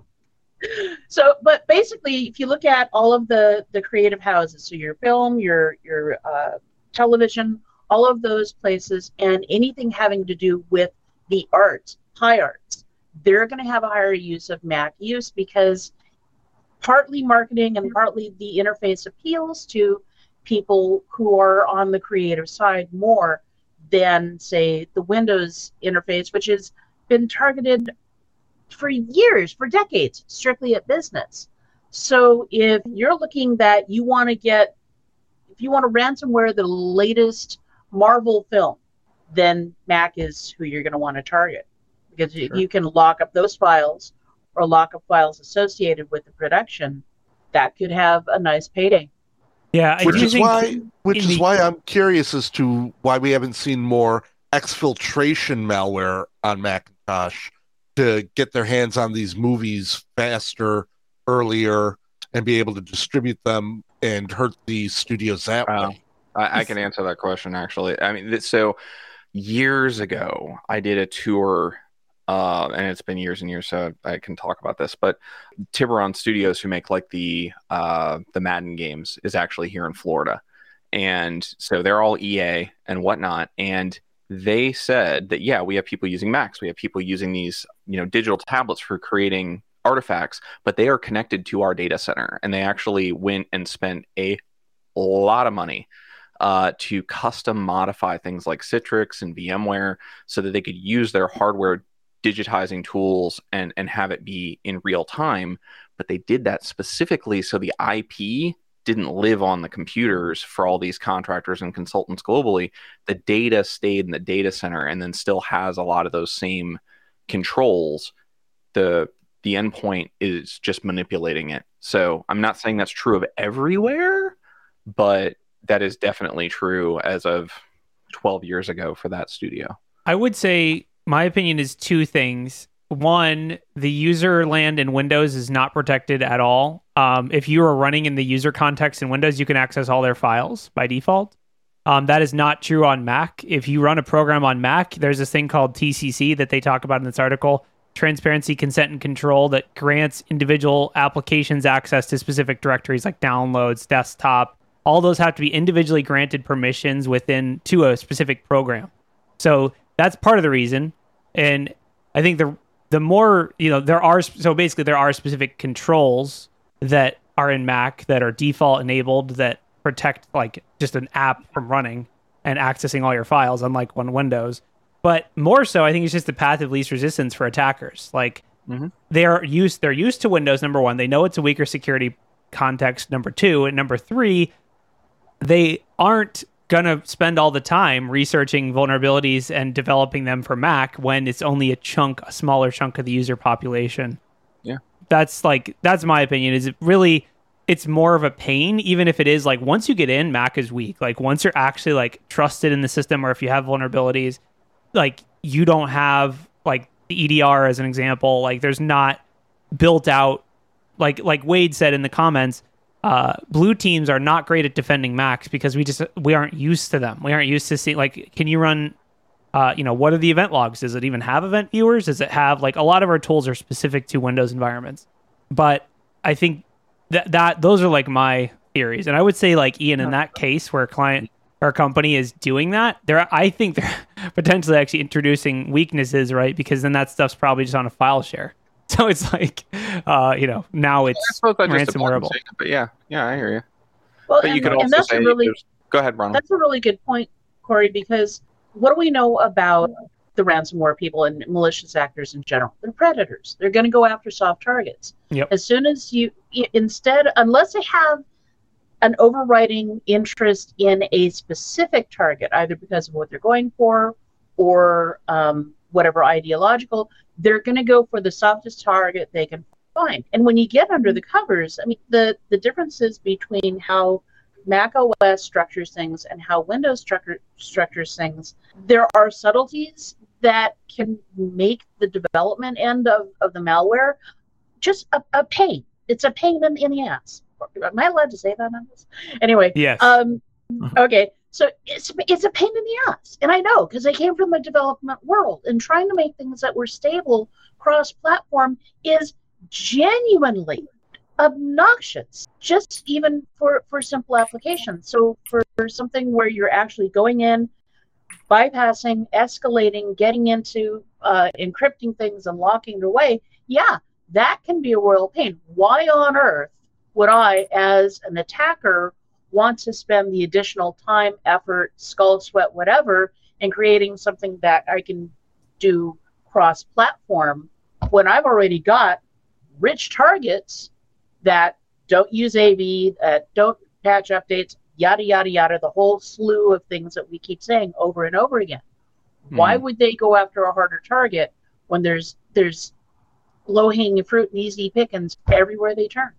Speaker 6: so, but basically, if you look at all of the the creative houses, so your film, your your uh, television, all of those places, and anything having to do with the arts, high arts, they're going to have a higher use of Mac use because partly marketing and partly the interface appeals to people who are on the creative side more than say the Windows interface, which has been targeted for years, for decades, strictly at business. So if you're looking that you want to get, if you want to ransomware the latest Marvel film, then Mac is who you're going to want to target because you-
Speaker 2: Sure.
Speaker 6: you can lock up those files or lock up files associated with the production. That could have a nice payday.
Speaker 3: yeah, I
Speaker 5: which is
Speaker 3: think
Speaker 5: why which is
Speaker 3: the-
Speaker 5: why I'm curious as to why we haven't seen more exfiltration malware on Macintosh to get their hands on these movies faster, earlier, and be able to distribute them and hurt the studios that
Speaker 2: Wow.
Speaker 5: way.
Speaker 2: I, I can answer that question actually. I mean, so years ago, I did a tour, uh, and it's been years and years, so I can talk about this. But Tiburon Studios, who make like the uh, the Madden games, is actually here in Florida, and so they're all EA and whatnot. And they said that yeah, we have people using Macs, we have people using these you know digital tablets for creating artifacts, but they are connected to our data center, and they actually went and spent a lot of money uh, to custom modify things like Citrix and VMware so that they could use their hardware digitizing tools and, and have it be in real time. But they did that specifically so the IP didn't live on the computers for all these contractors and consultants globally. The data stayed in the data center and then still has a lot of those same controls. The the endpoint is just manipulating it. So I'm not saying that's true of everywhere, but that is definitely true as of 12 years ago for that studio.
Speaker 3: I would say my opinion is two things. One, the user land in Windows is not protected at all. Um, if you are running in the user context in Windows, you can access all their files by default. Um, that is not true on Mac. If you run a program on Mac, there's this thing called TCC that they talk about in this article transparency, consent, and control that grants individual applications access to specific directories like downloads, desktop. All those have to be individually granted permissions within to a specific program. So that's part of the reason. And I think the the more you know, there are so basically there are specific controls that are in Mac that are default enabled that protect like just an app from running and accessing all your files, unlike on Windows. But more so, I think it's just the path of least resistance for attackers. Like
Speaker 2: Mhm.
Speaker 3: they're used they're used to Windows. Number one, they know it's a weaker security context. Number two, and number three, they aren't gonna spend all the time researching vulnerabilities and developing them for Mac when it's only a chunk, a smaller chunk of the user population.
Speaker 2: Yeah.
Speaker 3: That's like that's my opinion. Is it really it's more of a pain, even if it is like once you get in, Mac is weak. Like once you're actually like trusted in the system or if you have vulnerabilities, like you don't have like the EDR as an example, like there's not built out like like Wade said in the comments, uh, blue teams are not great at defending Macs because we just we aren't used to them. We aren't used to seeing like can you run uh, you know, what are the event logs? Does it even have event viewers? Does it have like a lot of our tools are specific to Windows environments? But I think that that those are like my theories. And I would say like Ian in that case where a client or a company is doing that, they're I think they're potentially actually introducing weaknesses, right? Because then that stuff's probably just on a file share. So it's like uh, you know, now it's
Speaker 2: suppose that just depends,
Speaker 3: ransomwareable.
Speaker 2: But yeah, yeah, I hear you.
Speaker 6: Well,
Speaker 2: But you
Speaker 6: and,
Speaker 2: could
Speaker 6: and
Speaker 2: also say
Speaker 6: really
Speaker 2: go ahead, Ronald.
Speaker 6: that's a really good point, Corey, because what do we know about the ransomware people and malicious actors in general? They're predators. They're going to go after soft targets.
Speaker 3: Yep.
Speaker 6: As soon as you, instead, unless they have an overriding interest in a specific target, either because of what they're going for or um, whatever ideological, they're going to go for the softest target they can find. And when you get under the covers, I mean, the the differences between how Mac OS structures things and how Windows structure, structures things, there are subtleties that can make the development end of, of the malware just a, a pain. It's a pain in, in the ass. Am I allowed to say that on this? Anyway,
Speaker 3: Yes.
Speaker 6: um, okay, so it's it's a pain in the ass, and I know because I came from the development world, and trying to make things that were stable cross-platform is genuinely obnoxious. Just even for for simple applications. So for, for something where you're actually going in, bypassing, escalating, getting into uh, encrypting things and locking it away, yeah, that can be a royal pain. Why on earth would I, as an attacker, want to spend the additional time, effort, skull sweat, whatever, in creating something that I can do cross platform when I've already got rich targets that don't use AV, that don't patch updates, yada, yada, yada, the whole slew of things that we keep saying over and over again. Why hmm. would they go after a harder target when there's there's low hanging fruit and easy pickings everywhere they turn?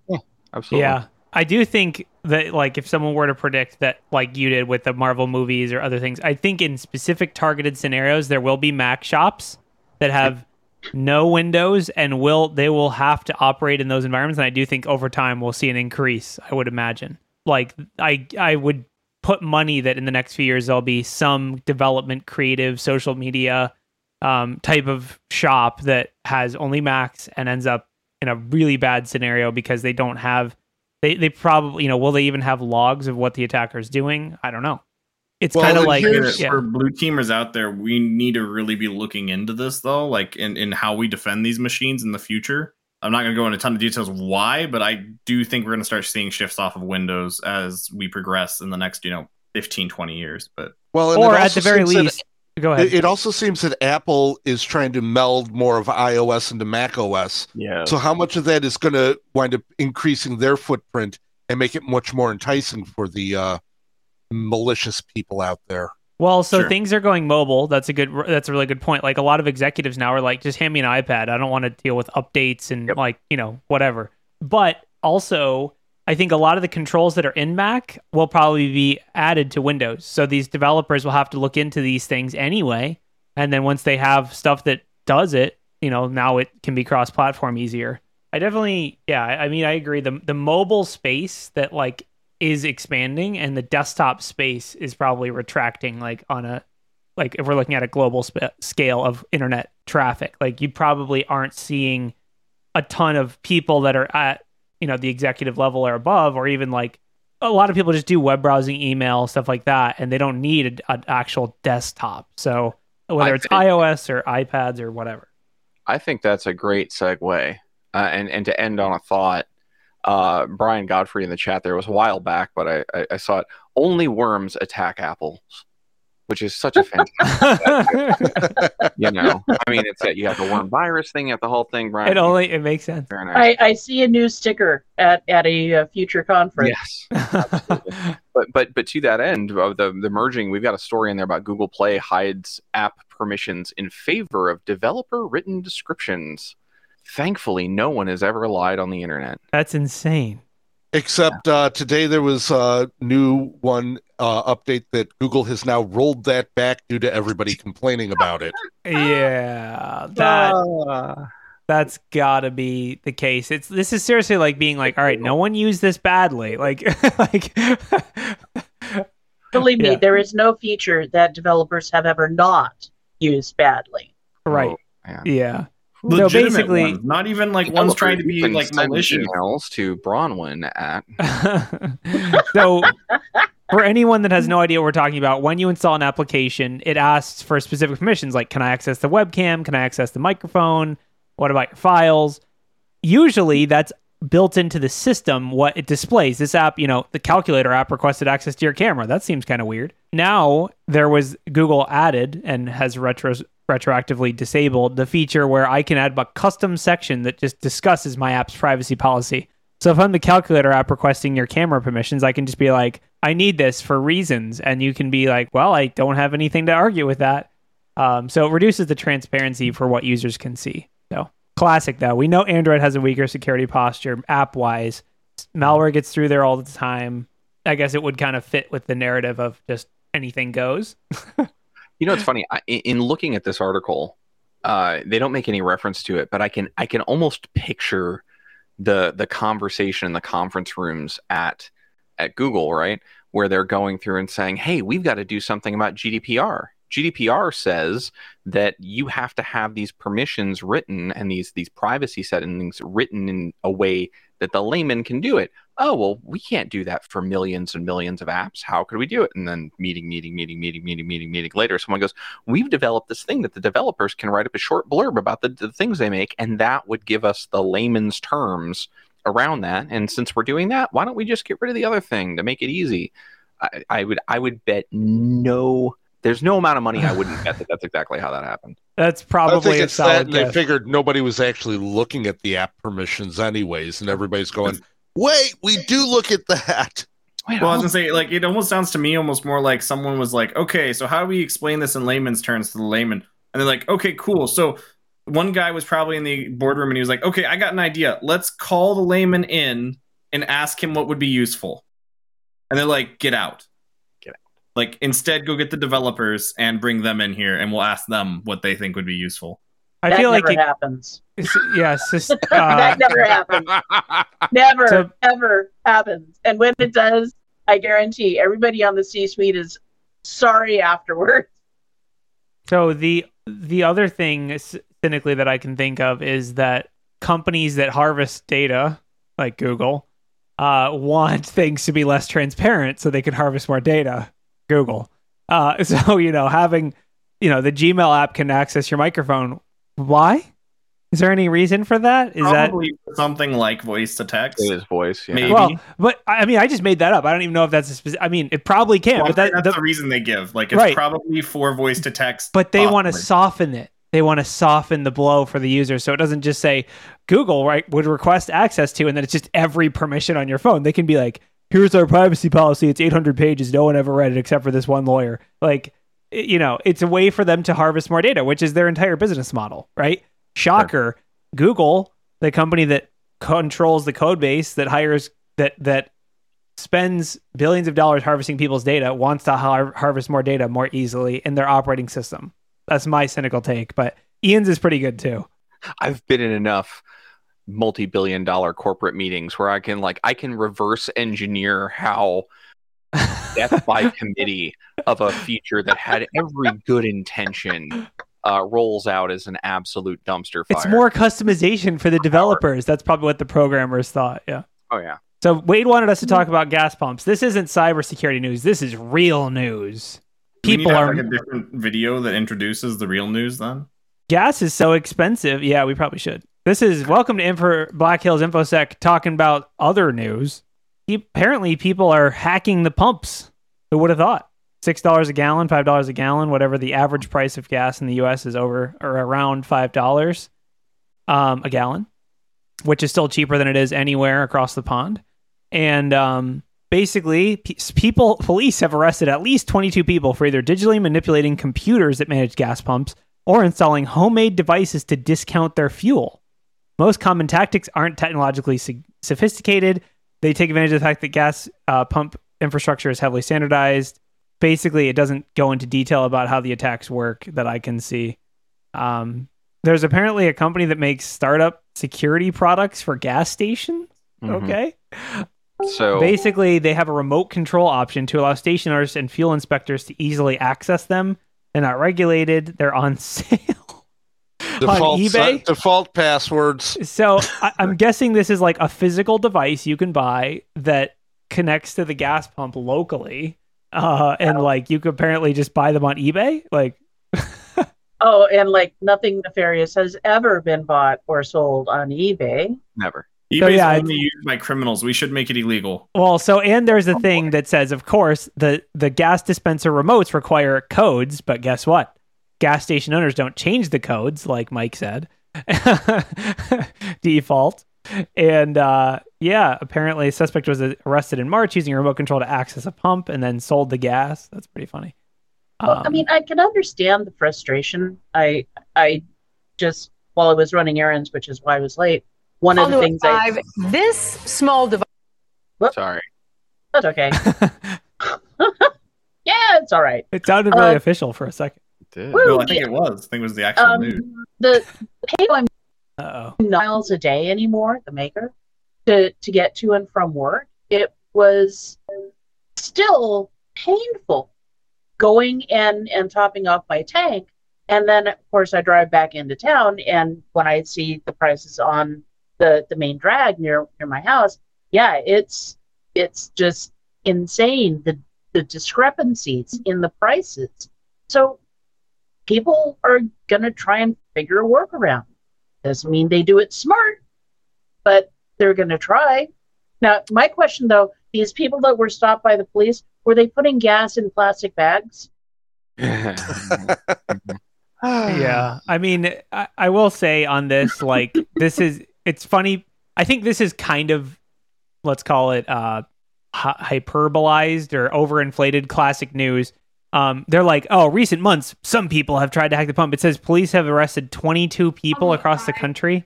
Speaker 2: Absolutely.
Speaker 3: Yeah. I do think that like if someone were to predict that like you did with the Marvel movies or other things, I think in specific targeted scenarios there will be Mac shops that have no Windows, and will they will have to operate in those environments. And I do think over time we'll see an increase. I would imagine. Like I I would put money that in the next few years there'll be some development, creative, social media um, type of shop that has only Macs and ends up in a really bad scenario because they don't have they they probably you know will they even have logs of what the attacker is doing? I don't know. It's
Speaker 5: Well,
Speaker 3: kind of like
Speaker 5: here's-
Speaker 3: yeah.
Speaker 1: for blue teamers out there, we need to really be looking into this though, like in, in how we defend these machines in the future. I'm not going to go into a ton of details why, but I do think we're going to start seeing shifts off of Windows as we progress in the next, you know, 15, 20 years. But
Speaker 5: Well,
Speaker 3: or at the very
Speaker 5: seems that-
Speaker 3: least, go ahead.
Speaker 5: It, it also seems that Apple is trying to meld more of iOS into Mac OS.
Speaker 2: Yeah.
Speaker 5: So how much of that is going to wind up increasing their footprint and make it much more enticing for the uh, malicious people out there?
Speaker 3: Well, so
Speaker 1: Sure.
Speaker 3: things are going mobile. That's a good. That's a really good point. Like a lot of executives now are like, just hand me an iPad. I don't want to deal with updates and
Speaker 2: Yep.
Speaker 3: like you know whatever. But also, I think a lot of the controls that are in Mac will probably be added to Windows. So these developers will have to look into these things anyway. And then once they have stuff that does it, you know, now it can be cross-platform easier. I definitely, yeah. I I mean, I agree. The the mobile space that like is expanding and the desktop space is probably retracting like on a like if we're looking at a global sp- scale of internet traffic like you probably aren't seeing a ton of people that are at you know the executive level or above or even like a lot of people just do web browsing email stuff like that and they don't need an actual desktop so whether
Speaker 2: I
Speaker 3: it's
Speaker 2: think-
Speaker 3: ios or ipads or whatever
Speaker 2: I think that's a great segue. Uh, and and to end on a thought, uh, Brian Godfrey in the chat there was a while back, but I, I, I saw it. Only worms attack apples, which is such a fantastic. you know, I mean, it's that you have the worm virus thing, you have the whole thing. Brian,
Speaker 3: it only it makes sense
Speaker 2: very nice.
Speaker 6: I, I see a new sticker at, at a uh, future conference.
Speaker 2: Yes, but but but to that end of the the merging, we've got a story in there about Google Play hides app permissions in favor of developer written descriptions. Thankfully, no one has ever lied on the internet.
Speaker 3: that's insane
Speaker 5: Except uh, today there was a new one uh, update that Google has now rolled that back due to everybody complaining about it.
Speaker 3: yeah that that's gotta be the case. It's this is seriously like being like, all right, no one used this badly. Like, like,
Speaker 6: Believe me,
Speaker 3: Yeah.
Speaker 6: there is no feature that developers have ever not used badly.
Speaker 3: right?
Speaker 2: Oh.
Speaker 3: Yeah. So
Speaker 1: legitimate
Speaker 3: basically-
Speaker 1: ones, not even like ones trying to be like malicious.
Speaker 2: emails to Bronwyn at
Speaker 3: so, for anyone that has no idea what we're talking about, when you install an application, it asks for specific permissions, like can I access the webcam? Can I access the microphone? What about your files? Usually, that's built into the system what it displays. This app, you know, the calculator app requested access to your camera. That seems kind of weird. Now, there was Google added and has retro retroactively disabled the feature where I can add a custom section that just discusses my app's privacy policy. So if I'm the calculator app requesting your camera permissions, I can just be like, I need this for reasons. And you can be like, well, I don't have anything to argue with that. Um, so it reduces the transparency for what users can see. So classic though. We know Android has a weaker security posture app wise. Malware gets through there all the time. I guess it would kind of fit with the narrative of just anything goes.
Speaker 2: You know, it's funny. I, in- in looking at this article, uh, they don't make any reference to it, but I can I can almost picture the the conversation in the conference rooms at at Google, right, where they're going through and saying, "Hey, we've got to do something about GDPR." GDPR says that you have to have these permissions written and these these privacy settings written in a way that the layman can do it. Oh well, we can't do that for millions and millions of apps. How could we do it? And then meeting, meeting, meeting, meeting, meeting, meeting, meeting. Later, someone goes, "We've developed this thing that the developers can write up a short blurb about the, the things they make, and that would give us the layman's terms around that. And since we're doing that, why don't we just get rid of the other thing to make it easy?" I, I would, I would bet no. There's no amount of money I wouldn't bet that that's exactly how that happened.
Speaker 3: That's
Speaker 5: I
Speaker 3: probably
Speaker 5: think
Speaker 3: a
Speaker 5: it's that,
Speaker 3: solid
Speaker 5: they figured nobody was actually looking at the app permissions anyways, and everybody's going, "Wait, we do look at that."
Speaker 2: Wait,
Speaker 1: Well, I was gonna say, like, it almost sounds to me almost more like someone was like, okay, so how do we explain this in layman's terms to the layman? And they're like, okay, cool. So one guy was probably in the boardroom and he was like, okay, I got an idea. Let's call the layman in and ask him what would be useful. And they're like, get out.
Speaker 2: Get out.
Speaker 1: Like, instead, go get the developers and bring them in here and we'll ask them what they think would be useful.
Speaker 3: I
Speaker 6: that
Speaker 3: feel like it,
Speaker 6: happens.
Speaker 3: it's- yeah, uh,
Speaker 6: that never happens. Never,
Speaker 3: So-
Speaker 6: ever happens. And when it does, I guarantee everybody on the C-suite is sorry afterwards.
Speaker 3: So the the other thing cynically that I can think of is that companies that harvest data, like Google, uh, want things to be less transparent so they can harvest more data. Google. Uh, so you know, having you know the Gmail app can access your microphone. Why? Is there any reason for that? Is that
Speaker 1: something like voice to text.
Speaker 2: It is voice. Yeah.
Speaker 1: Maybe.
Speaker 3: well? But I mean, I just made that up. I don't even know if that's a specific. I mean, it probably can,
Speaker 1: Well,
Speaker 3: but that
Speaker 1: that's
Speaker 3: the,
Speaker 1: the reason they give. Like it's
Speaker 3: Right.
Speaker 1: probably for voice to text.
Speaker 3: but they want to soften it they want to soften the blow for the user so it doesn't just say google right would request access to and then it's just every permission on your phone they can be like here's our privacy policy. It's 800 pages. No one ever read it except for this one lawyer. Like you know it's a way for them to harvest more data which is their entire business model right? Shocker. Google the company that controls the code base that hires that that spends billions of dollars harvesting people's data wants to har- harvest more data more easily in their operating system. That's my cynical take, but Ian's is pretty good too.
Speaker 2: I've been in enough multi-billion dollar corporate meetings where I can like I can reverse engineer how death by committee of a feature that had every good intention uh, rolls out as an absolute dumpster fire.
Speaker 3: It's more customization for the developers. That's probably what the programmers thought. Yeah.
Speaker 2: Oh yeah.
Speaker 3: So Wade wanted us to talk about gas pumps. This isn't cybersecurity news. This is real news.
Speaker 1: Do we need
Speaker 3: People
Speaker 1: to have,
Speaker 3: are
Speaker 1: like a different video that introduces the real news. Then
Speaker 3: gas is so expensive. Yeah, we probably should. This is welcome to Info Black Hills InfoSec talking about other news. Apparently, people are hacking the pumps. Who would have thought? Six dollars a gallon, five dollars a gallon, whatever the average price of gas in the U.S. is over or around five dollars um, a gallon, which is still cheaper than it is anywhere across the pond. And um, basically, pe- people, police have arrested at least 22 people for either digitally manipulating computers that manage gas pumps or installing homemade devices to discount their fuel. Most common tactics aren't technologically sig- sophisticated. They take advantage of the fact that gas uh, pump infrastructure is heavily standardized. Basically, it doesn't go into detail about how the attacks work that I can see. Um, there's apparently a company that makes startup security products for gas stations.
Speaker 2: Mhm.
Speaker 3: Okay.
Speaker 2: So
Speaker 3: Basically, they have a remote control option to allow station owners and fuel inspectors to easily access them. They're not regulated. They're on sale on
Speaker 5: Default,
Speaker 3: eBay.
Speaker 5: default passwords.
Speaker 3: So I, I'm guessing this is like a physical device you can buy that connects to the gas pump locally, uh, and like you could apparently just buy them on eBay. Like,
Speaker 6: Oh, and like nothing nefarious has ever been bought or sold on eBay.
Speaker 2: never.
Speaker 1: eBay is
Speaker 3: yeah,
Speaker 1: only used by criminals. We should make it illegal.
Speaker 3: well, so and there's a thing that says, of course, the the gas dispenser remotes require codes, but guess what? Gas station owners don't change the codes, like Mike said, default. And uh, yeah, apparently, a suspect was arrested in March using a remote control to access a pump and then sold the gas. That's pretty funny.
Speaker 6: Well, I
Speaker 3: Um,
Speaker 6: mean, I can understand the frustration. I I just while I was running errands, which is why I was late. One of the
Speaker 7: Follow
Speaker 6: things I.
Speaker 7: This small device.
Speaker 2: Sorry.
Speaker 6: that's okay. yeah, it's all right.
Speaker 3: it sounded really
Speaker 6: Uh,
Speaker 3: official for a second.
Speaker 2: It did.
Speaker 6: Woo!
Speaker 1: No, I think it was. I think it was the actual news.
Speaker 6: Um, the PayPal
Speaker 3: Uh oh.
Speaker 6: miles a day anymore. The maker to to get to and from work. It was still painful going in and topping off my tank, and then of course I drive back into town, and when I see the prices on the the main drag near near my house, yeah, it's it's just insane the the discrepancies in the prices. So people are gonna try and figure a workaround. Doesn't mean they do it smart, but they're going to try. Now, my question though, these people that were stopped by the police, were they putting gas in plastic bags?
Speaker 3: yeah i mean I, I will say on this like this is it's funny i think this is kind of let's call it uh hy- hyperbolized or overinflated classic news um they're like oh recent months some people have tried to hack the pump it says police have arrested 22 people across the country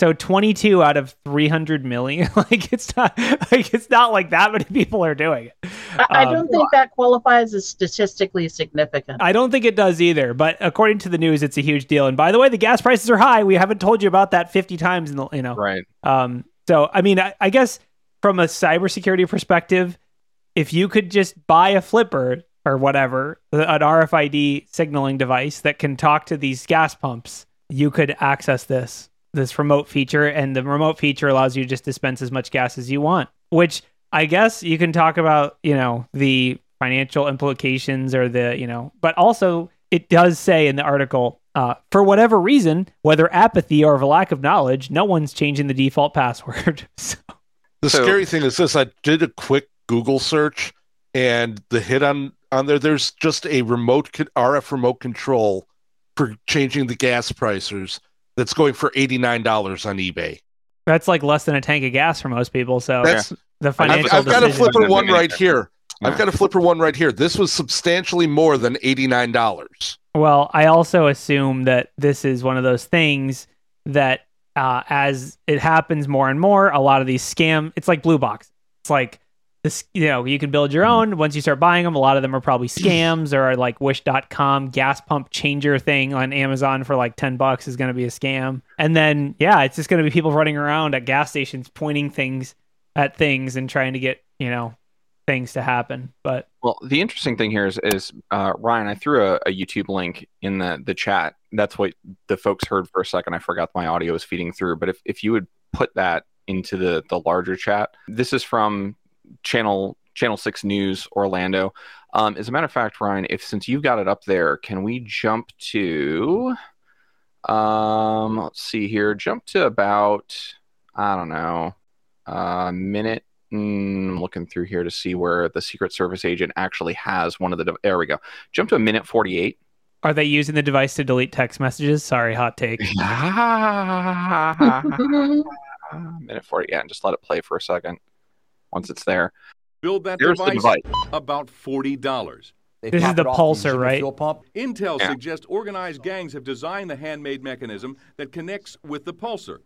Speaker 3: So 22 out of 300 million. like it's not like it's not like that many people are doing it.
Speaker 6: I, I
Speaker 3: Um,
Speaker 6: don't think that qualifies as statistically significant.
Speaker 3: I don't think it does either, but according to the news, it's a huge deal. And by the way, the gas prices are high. We haven't told you about that 50 times in the, you know.
Speaker 2: Right.
Speaker 3: Um, so, I mean, I, I guess from a cybersecurity perspective, if you could just buy a flipper or whatever, an RFID signaling device that can talk to these gas pumps, you could access this this remote feature, and the remote feature allows you to just dispense as much gas as you want. Which I guess you can talk about, you know, the financial implications or the, you know, but also it does say in the article, uh, for whatever reason, whether apathy or of a lack of knowledge, no one's changing the default password. so,
Speaker 5: The scary thing is this: I did a quick Google search, and the hit on on there. There's just a remote RF remote control for changing the gas prices that's going for eighty nine dollars on eBay.
Speaker 3: that's like less than a tank of gas for most people. So
Speaker 5: That's
Speaker 3: the
Speaker 5: I've,
Speaker 3: financial
Speaker 5: I've got a flipper one right here.
Speaker 2: Yeah.
Speaker 5: I've got a flipper one right here. This was substantially more than eighty nine dollars.
Speaker 3: Well, I also assume that this is one of those things that uh, as it happens more and more, a lot of these scam, it's like blue box. It's like this, you know, you can build your own. Once you start buying them, a lot of them are probably scams or like wish.com gas pump changer thing on Amazon for like 10 bucks is going to be a scam. And then, yeah, it's just going to be people running around at gas stations pointing things at things and trying to get, you know, things to happen. But
Speaker 2: Well, the interesting thing here is, is uh, Ryan. I threw a, a YouTube link in the the chat. That's what the folks heard for a second. I forgot my audio was feeding through. But if, if you would put that into the the larger chat, this is from channel Channel Six News Orlando. Um, as a matter of fact, Ryan, if since you've got it up there, can we jump to? Um, let's see here. Jump to about I don't know, a minute Mm, I'm looking through here to see where the Secret Service agent actually has one of the. de- There we go. Jump to a minute 48.
Speaker 3: are they using the device to delete text messages? Sorry, hot take.
Speaker 2: minute 40. Yeah, and just let it play for a second once it's there.
Speaker 8: Build that
Speaker 2: There's the
Speaker 8: device,
Speaker 2: device.
Speaker 8: about $40.
Speaker 9: They
Speaker 3: This is the
Speaker 9: it off pulser,
Speaker 3: right?
Speaker 9: Fuel pump.
Speaker 8: Intel
Speaker 2: Yeah.
Speaker 8: suggests organized gangs have designed the handmade mechanism that connects with the pulser.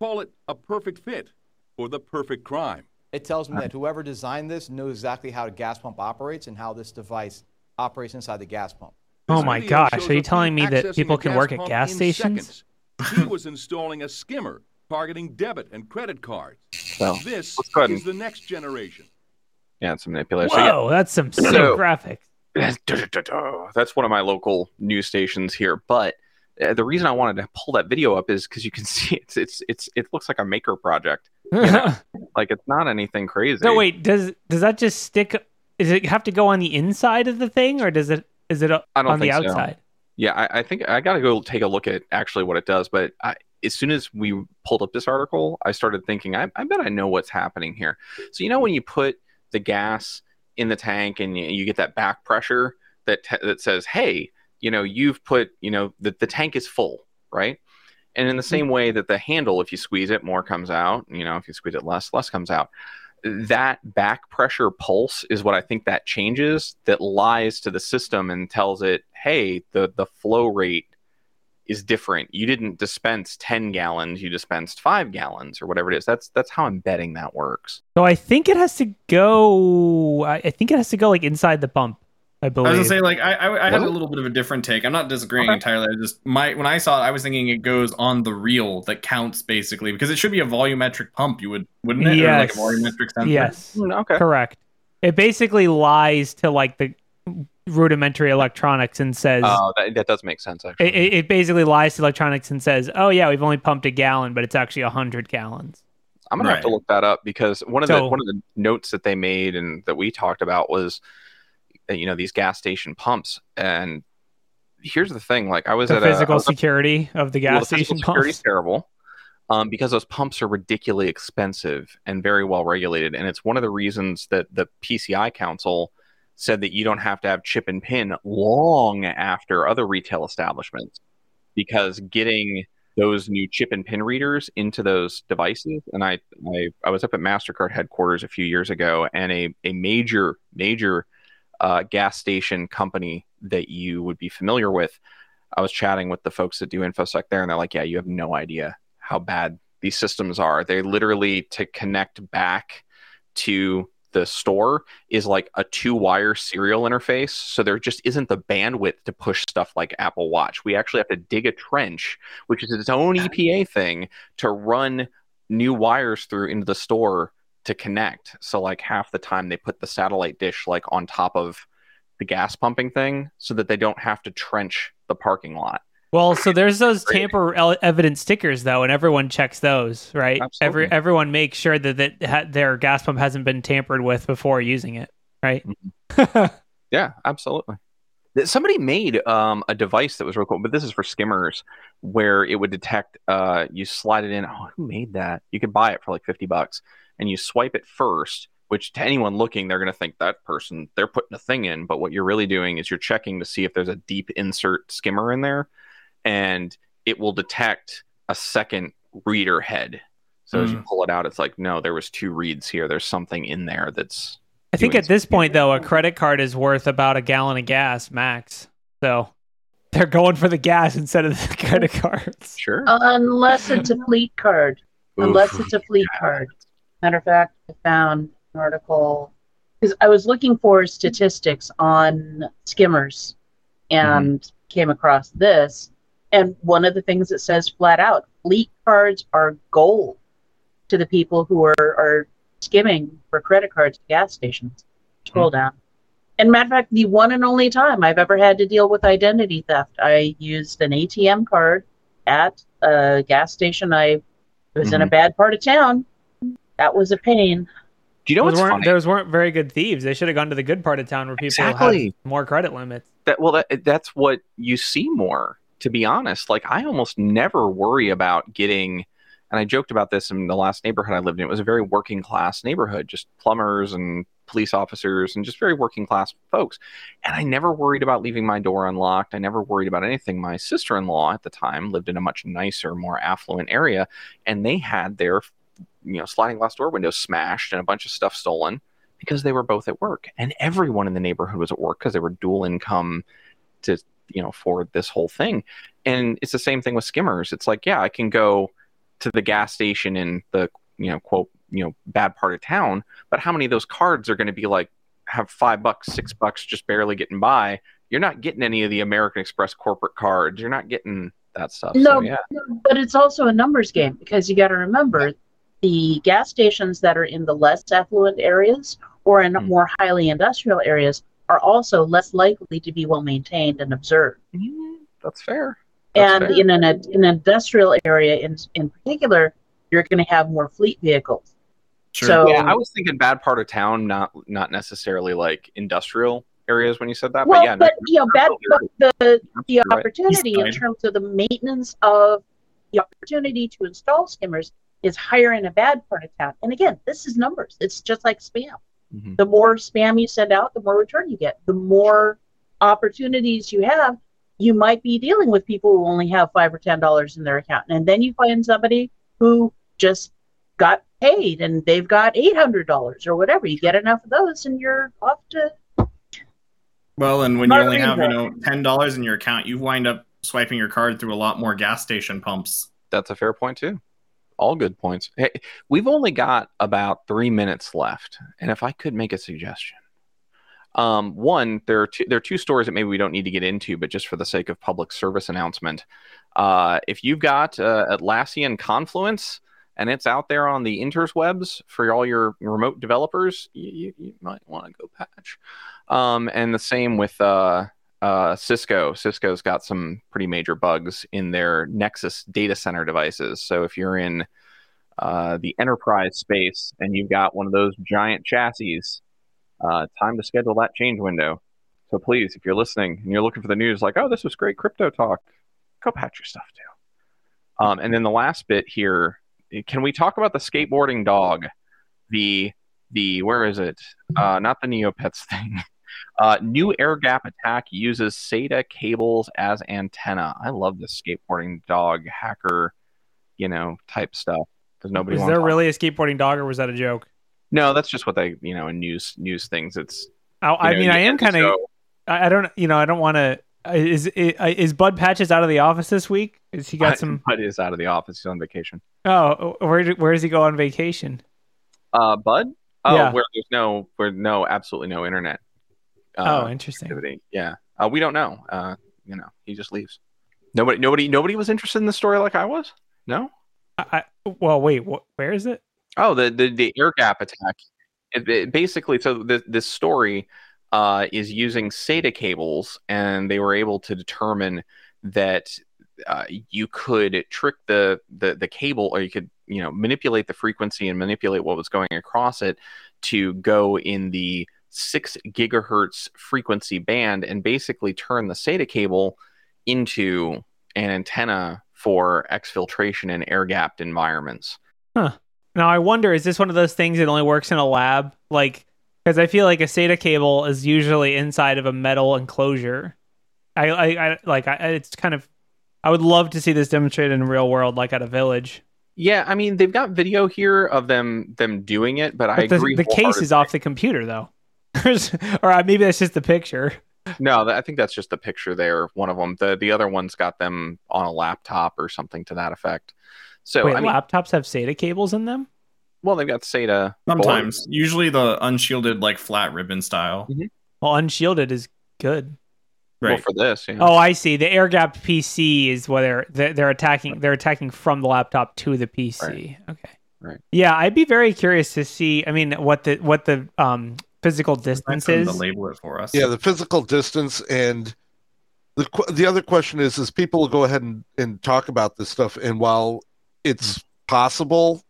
Speaker 8: Call it a perfect fit for the perfect crime.
Speaker 9: It tells me that whoever designed this knows exactly how a gas pump operates and how this device operates inside the gas pump.
Speaker 3: Oh
Speaker 8: This
Speaker 3: my gosh, are you telling me that people can work at gas stations?
Speaker 8: he was installing a skimmer targeting debit and credit cards.
Speaker 2: So
Speaker 8: This
Speaker 2: let's go ahead and-
Speaker 8: is the next generation.
Speaker 2: yeah, it's a manipulation. So, yeah,
Speaker 3: Whoa, that's some sick
Speaker 2: So-
Speaker 3: graphics.
Speaker 2: That's one of my local news stations here. But uh, the reason I wanted to pull that video up is because you can see it's it's it's it looks like a maker project. know, Like it's not anything crazy.
Speaker 3: no, wait, does does that just stick? Does it have to go on the inside of the thing, or does it is it
Speaker 2: I don't
Speaker 3: on the
Speaker 2: think so.
Speaker 3: outside?
Speaker 2: Yeah, I, I think I got to go take a look at actually what it does. But I, as soon as we pulled up this article, I started thinking, I, I bet I know what's happening here. So you know when you put the gas in the tank and you, you get that back pressure that t- that says, hey, you know, you've put, you know, the, the tank is full, right? And in the same way that the handle, if you squeeze it, more comes out. You know, if you squeeze it less, less comes out. That back pressure pulse is what I think that changes. That lies to the system and tells it, "Hey, the the flow rate is different. You didn't dispense ten gallons. You dispensed five gallons, or whatever it is." That's that's how I'm betting that works.
Speaker 3: So I think it has to go. I I think it has to go like inside the pump. I believe.
Speaker 1: I
Speaker 3: believe.
Speaker 1: was gonna say, like, I I, I had a little bit of a different take. I'm not disagreeing
Speaker 2: Okay.
Speaker 1: entirely. I just my when I saw it, I was thinking it goes on the reel that counts basically because it should be a volumetric pump. You would wouldn't it? Or like a
Speaker 3: Yes.
Speaker 1: volumetric sensor.
Speaker 3: yes,
Speaker 2: Mm, Okay.
Speaker 3: correct. It basically lies to like the rudimentary electronics and says.
Speaker 2: Oh, that, that does make sense actually.
Speaker 3: it, it- it basically lies to electronics and says, "Oh yeah, we've only pumped a gallon, but it's actually a hundred gallons."
Speaker 2: I'm gonna have to look that up because one of the one of the notes that they made and that we talked about was, uh, you know, these gas station pumps. And here's the thing: like I was
Speaker 3: The
Speaker 2: at a- I
Speaker 3: physical
Speaker 2: was at-
Speaker 3: security of the
Speaker 2: well,
Speaker 3: gas
Speaker 2: the
Speaker 3: station
Speaker 2: security is
Speaker 3: pumps.
Speaker 2: terrible, um, because those pumps are ridiculously expensive and very well regulated. And it's one of the reasons that the PCI Council said that you don't have to have chip and pin long after other retail establishments because getting those new chip and pin readers into those devices and I, I i was up at mastercard headquarters a few years ago and a, a major major uh, gas station company that you would be familiar with i was chatting with the folks that do infosec there and they're like yeah you have no idea how bad these systems are. They literally to connect back to the store is like a two wire serial interface. So there just isn't the bandwidth to push stuff like Apple Watch. We actually have to dig a trench, which is its own EPA thing, to run new wires through into the store to connect. So like half the time they put the satellite dish like on top of the gas pumping thing so that they don't have to trench the parking lot.
Speaker 3: Well, so there's those tamper el- evidence stickers though, and everyone checks those, right? Every everyone makes sure that, that ha- their gas pump hasn't been tampered with before using it, right?
Speaker 2: Yeah, absolutely. Somebody made um, a device that was real cool, but this is for skimmers, where it would detect. Uh, you slide it in. Oh, who made that? You could buy it for like fifty bucks, and you swipe it first. Which to anyone looking, they're going to think that person they're putting a thing in. But what you're really doing is you're checking to see if there's a deep insert skimmer in there, and it will detect a second reader head. So as you
Speaker 3: Mm.
Speaker 2: pull it out, it's like no, there was two reads here. There's something in there that's
Speaker 3: I think at this point though, a credit card is worth about a gallon of gas max. So they're going for the gas instead of the credit cards.
Speaker 2: Sure.
Speaker 6: Unless it's a fleet card. Unless it's a fleet card. Matter of fact, I found an article because I was looking for statistics on skimmers and came across this. And one of the things it says flat out fleet cards are gold to the people who are, are skimming for credit cards at gas stations. Scroll down. And matter of fact, the one and only time I've ever had to deal with identity theft, I used an ATM card at a gas station. I was in a
Speaker 2: Mhm.
Speaker 6: bad part of town. That was a pain.
Speaker 2: Do you know
Speaker 3: those
Speaker 2: what's
Speaker 3: weren't,
Speaker 2: funny?
Speaker 3: Those weren't very good thieves. They should have gone to the good part of town where people
Speaker 2: Exactly.
Speaker 3: have more credit limits.
Speaker 2: that well that, that's what you see more to be honest like i almost never worry about getting and i joked about this in the last neighborhood i lived in it was a very working class neighborhood just plumbers and police officers and just very working class folks. And i never worried about leaving my door unlocked. I never worried about anything. My sister-in-law at the time lived in a much nicer more affluent area and they had their you know sliding glass door windows smashed and a bunch of stuff stolen because they were both at work. And everyone in the neighborhood was at work because they were dual income to you know for this whole thing. And it's the same thing with skimmers. It's like yeah i can go to the gas station in the you know quote you know bad part of town but how many of those cards are going to be like have five bucks six bucks just barely getting by? You're not getting any of the american express corporate cards. You're not getting that stuff.
Speaker 6: No,
Speaker 2: so yeah
Speaker 6: but it's also a numbers game because you got to remember the gas stations that are in the less affluent areas or in mm-hmm. more highly industrial areas are also less likely to be well maintained and observed. Mm-hmm.
Speaker 2: that's fair That's
Speaker 6: and
Speaker 2: fair.
Speaker 6: in an, in an industrial area in, in particular, you're going to have more fleet vehicles. So
Speaker 2: yeah, I was thinking bad part of town, not not necessarily like industrial areas when you said that.
Speaker 6: well,
Speaker 2: but yeah,
Speaker 6: but you know, bad, but the the
Speaker 2: You're right.
Speaker 6: opportunity in terms of the maintenance of the opportunity to install skimmers is higher in a bad part of town. And again, this is numbers. It's just like spam.
Speaker 2: Mhm.
Speaker 6: The more spam you send out, the more return you get. The more opportunities you have, you might be dealing with people who only have five or ten dollars in their account, and then you find somebody who just got paid and they've got eight hundred dollars or whatever. You get enough of those, and you're off to
Speaker 1: Well, and when you only have you know ten dollars in your account, you wind up swiping your card through a lot more gas station pumps.
Speaker 2: That's a fair point too. All good points. Hey, we've only got about three minutes left, and if I could make a suggestion, um, one there are two, there are two stories that maybe we don't need to get into, but just for the sake of public service announcement, uh, if you've got uh, Atlassian Confluence and it's out there on the interwebs for all your remote developers, you, you, you might want to go patch. Um, and the same with uh, uh, Cisco. Cisco's got some pretty major bugs in their Nexus data center devices. So if you're in uh, the enterprise space and you've got one of those giant chassis, uh, time to schedule that change window. So please, if you're listening and you're looking for the news, like, oh, this was great crypto talk, go patch your stuff too. Um, and then the last bit here, can we talk about the skateboarding dog? The the where is it? Uh, not the Neopets thing. Uh, new air gap attack uses SATA cables as antenna. I love this skateboarding dog hacker, you know, type stuff. Because nobody
Speaker 3: Was there really a skateboarding dog, or was that a joke?
Speaker 2: No, that's just what they, you know, in news news things. It's.
Speaker 3: I, I
Speaker 2: know,
Speaker 3: mean, I am kind of. I don't, you know, I don't want to is, is is Bud Patches out of the office this week? Is he got some?
Speaker 2: Bud is out of the office. He's on vacation.
Speaker 3: Oh, where where does he go on vacation?
Speaker 2: Uh, Bud. Oh,
Speaker 3: Yeah.
Speaker 2: where there's no, where no, absolutely no internet.
Speaker 3: Oh,
Speaker 2: uh,
Speaker 3: interesting.
Speaker 2: activity. Yeah. Uh, we don't know. Uh, you know, he just leaves. Nobody, nobody, nobody was interested in the story like I was. No.
Speaker 3: I, I, well, wait, wh- where is it?
Speaker 2: Oh, the the, the air gap attack. It, it basically, so the, this story uh, is using SATA cables, and they were able to determine that uh, you could trick the, the the cable, or you could you know manipulate the frequency and manipulate what was going across it to go in the six gigahertz frequency band, and basically turn the SATA cable into an antenna for exfiltration in air gapped environments.
Speaker 3: Now I wonder, is this one of those things that only works in a lab? Like, because I feel like a SATA cable is usually inside of a metal enclosure. I, I, I like, I, it's kind of. I would love to see this demonstrated in real world, like at a village.
Speaker 2: Yeah, I mean they've got video here of them them doing it, but, I
Speaker 3: the,
Speaker 2: agree.
Speaker 3: the case is off the computer though, or uh, maybe that's just the picture.
Speaker 2: No, I think that's just the picture there. One of them. The the other one's got them on a laptop or something to that effect. So
Speaker 3: Wait,
Speaker 2: I mean,
Speaker 3: laptops have SATA cables in them?
Speaker 2: well, they've got SATA.
Speaker 1: Sometimes, usually the unshielded like flat ribbon style.
Speaker 3: Well, unshielded is good.
Speaker 2: Well,
Speaker 1: Right.
Speaker 2: for this, yeah.
Speaker 3: Oh, I see. The air gapped PC is what they're they're, they're attacking. They're attacking from the laptop to the PC.
Speaker 2: Right.
Speaker 3: Okay.
Speaker 2: Right.
Speaker 3: Yeah, I'd be very curious to see. I mean, what the what the um physical distance
Speaker 1: Them
Speaker 3: is.
Speaker 1: to label it for us.
Speaker 5: Yeah, the physical distance and the the other question is is people will go ahead and, and talk about this stuff and while it's possible,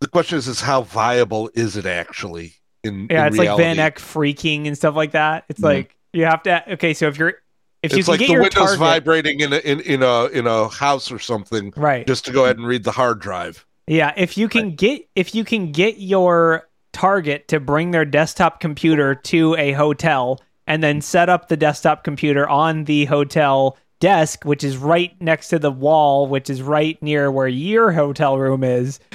Speaker 5: the question is is how viable is it actually in
Speaker 3: Yeah,
Speaker 5: in
Speaker 3: it's like
Speaker 5: reality?
Speaker 3: Van Eck phreaking and stuff like that. It's
Speaker 5: Mhm.
Speaker 3: like you have to. Okay, so if you're if you
Speaker 5: it's
Speaker 3: can
Speaker 5: like
Speaker 3: get
Speaker 5: the
Speaker 3: your
Speaker 5: windows
Speaker 3: target
Speaker 5: vibrating in a in, in a in a house or something
Speaker 3: right,
Speaker 5: just to go ahead and read the hard drive.
Speaker 3: yeah, if you can get if you can get your target to bring their desktop computer to a hotel and then set up the desktop computer on the hotel desk which is right next to the wall which is right near where your hotel room is.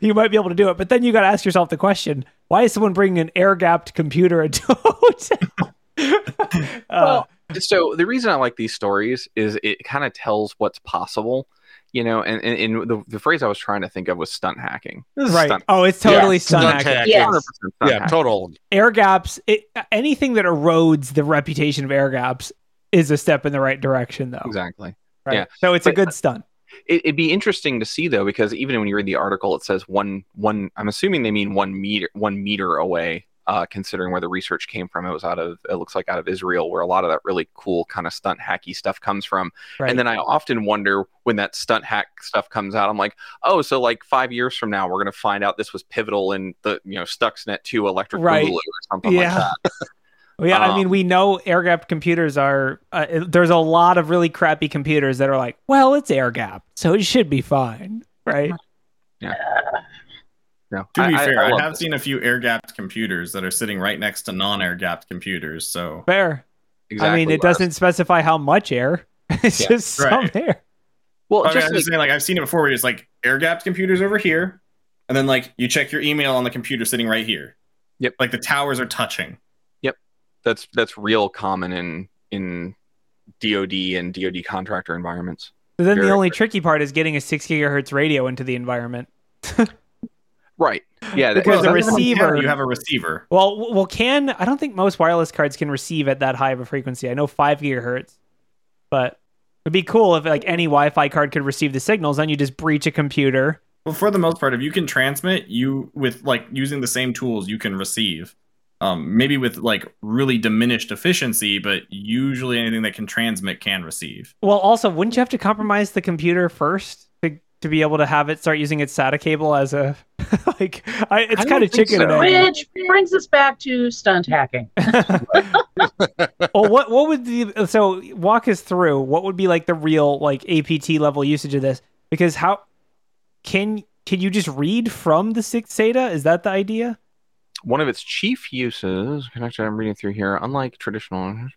Speaker 3: You might be able to do it but then you got to ask yourself the question why is someone bringing an air gapped computer into a hotel? Uh,
Speaker 2: Well, so the reason I like these stories is it kind of tells what's possible, you know. And, and, and the, the phrase I was trying to think of was stunt hacking.
Speaker 3: Right
Speaker 2: stunt-
Speaker 3: oh it's totally
Speaker 5: Yeah,
Speaker 3: stun
Speaker 5: stunt
Speaker 3: hacking
Speaker 5: hacking.
Speaker 6: Yes.
Speaker 2: stunt
Speaker 5: Yeah,
Speaker 2: hacking.
Speaker 5: total.
Speaker 3: air gaps it, anything that erodes the reputation of air gaps is a step in the right direction though
Speaker 2: Exactly.
Speaker 3: right
Speaker 2: yeah.
Speaker 3: so it's a good stunt
Speaker 2: It, it'd be interesting to see though, because even when you read the article, it says one one. I'm assuming they mean one meter one meter away. Uh, considering where the research came from, it was out of it looks like out of Israel, where a lot of that really cool kind of stunt hacky stuff comes from.
Speaker 3: right
Speaker 2: And then I often wonder when that stunt hack stuff comes out, I'm like, oh, so like five years from now, we're gonna find out this was pivotal in the you know Stuxnet 2 electric
Speaker 3: Right.
Speaker 2: or something
Speaker 3: Yeah.
Speaker 2: like that.
Speaker 3: Well, yeah, I
Speaker 2: Um,
Speaker 3: mean, we know air gapped computers are. Uh, there's a lot of really crappy computers that are like, well, it's air gapped, so it should be fine, right?
Speaker 2: No,
Speaker 1: To be
Speaker 2: I- I-
Speaker 1: fair,
Speaker 2: I
Speaker 1: I,
Speaker 2: love
Speaker 1: have
Speaker 2: this.
Speaker 1: seen a few air gapped computers that are sitting right next to non air gapped computers. So
Speaker 3: Fair. I mean, it
Speaker 2: what
Speaker 3: doesn't specify how much air. It's
Speaker 2: Yeah,
Speaker 3: just some air.
Speaker 2: Well,
Speaker 1: I mean,
Speaker 2: just
Speaker 1: I'm
Speaker 2: like,
Speaker 1: just saying, like I've seen it before, where it's like air gapped computers over here, and then like you check your email on the computer sitting right here.
Speaker 2: Yep.
Speaker 1: Like the towers are touching. Yep.
Speaker 2: That's that's real common in in DoD and DoD contractor environments.
Speaker 3: But then the only
Speaker 2: good.
Speaker 3: tricky part is getting a six gigahertz radio into the environment.
Speaker 2: Right. Yeah.
Speaker 3: Because the
Speaker 1: Well, even on
Speaker 3: receiver-
Speaker 1: you have a receiver.
Speaker 3: Well, well, can I don't think most wireless cards can receive at that high of a frequency. I know five gigahertz, but it'd be cool if like any Wi-Fi card could receive the signals. Then you just breach a computer.
Speaker 1: Well, for the most part, if you can transmit, you with like using the same tools, you can receive. Um, maybe with like really diminished efficiency, but usually anything that can transmit can receive.
Speaker 3: Well, also, wouldn't you have to compromise the computer first to, to be able to have it start using its SATA cable as a like? I, it's
Speaker 2: I
Speaker 3: kind of
Speaker 2: don't
Speaker 3: chicken
Speaker 2: so.
Speaker 6: Which brings us back to stunt hacking.
Speaker 3: well, what what would the so walk us through what would be like the real like APT level usage of this? Because how can can you just read from the six SATA? Is that the idea?
Speaker 2: one of its chief uses actually i'm reading through here unlike traditional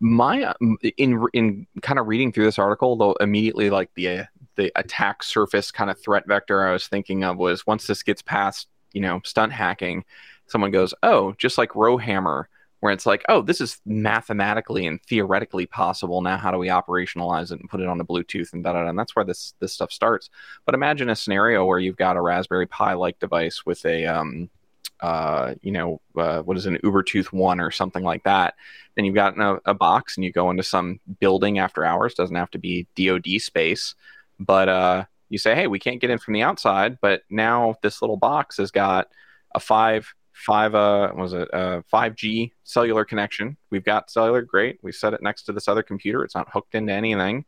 Speaker 2: my in in kind of reading through this article though immediately like the the attack surface kind of threat vector i was thinking of was once this gets past you know stunt hacking someone goes oh just like rowhammer where it's like, oh, this is mathematically and theoretically possible. Now, how do we operationalize it and put it on a Bluetooth and da da? And that's where this this stuff starts. But imagine a scenario where you've got a Raspberry Pi like device with a um, uh, you know, uh, what is an Ubertooth one or something like that. Then you've got a, a box and you go into some building after hours. Doesn't have to be DoD space, but uh, you say, hey, we can't get in from the outside, but now this little box has got a five five uh was it uh 5G cellular connection. We've got cellular, great. We set it next to this other computer. It's not hooked into anything,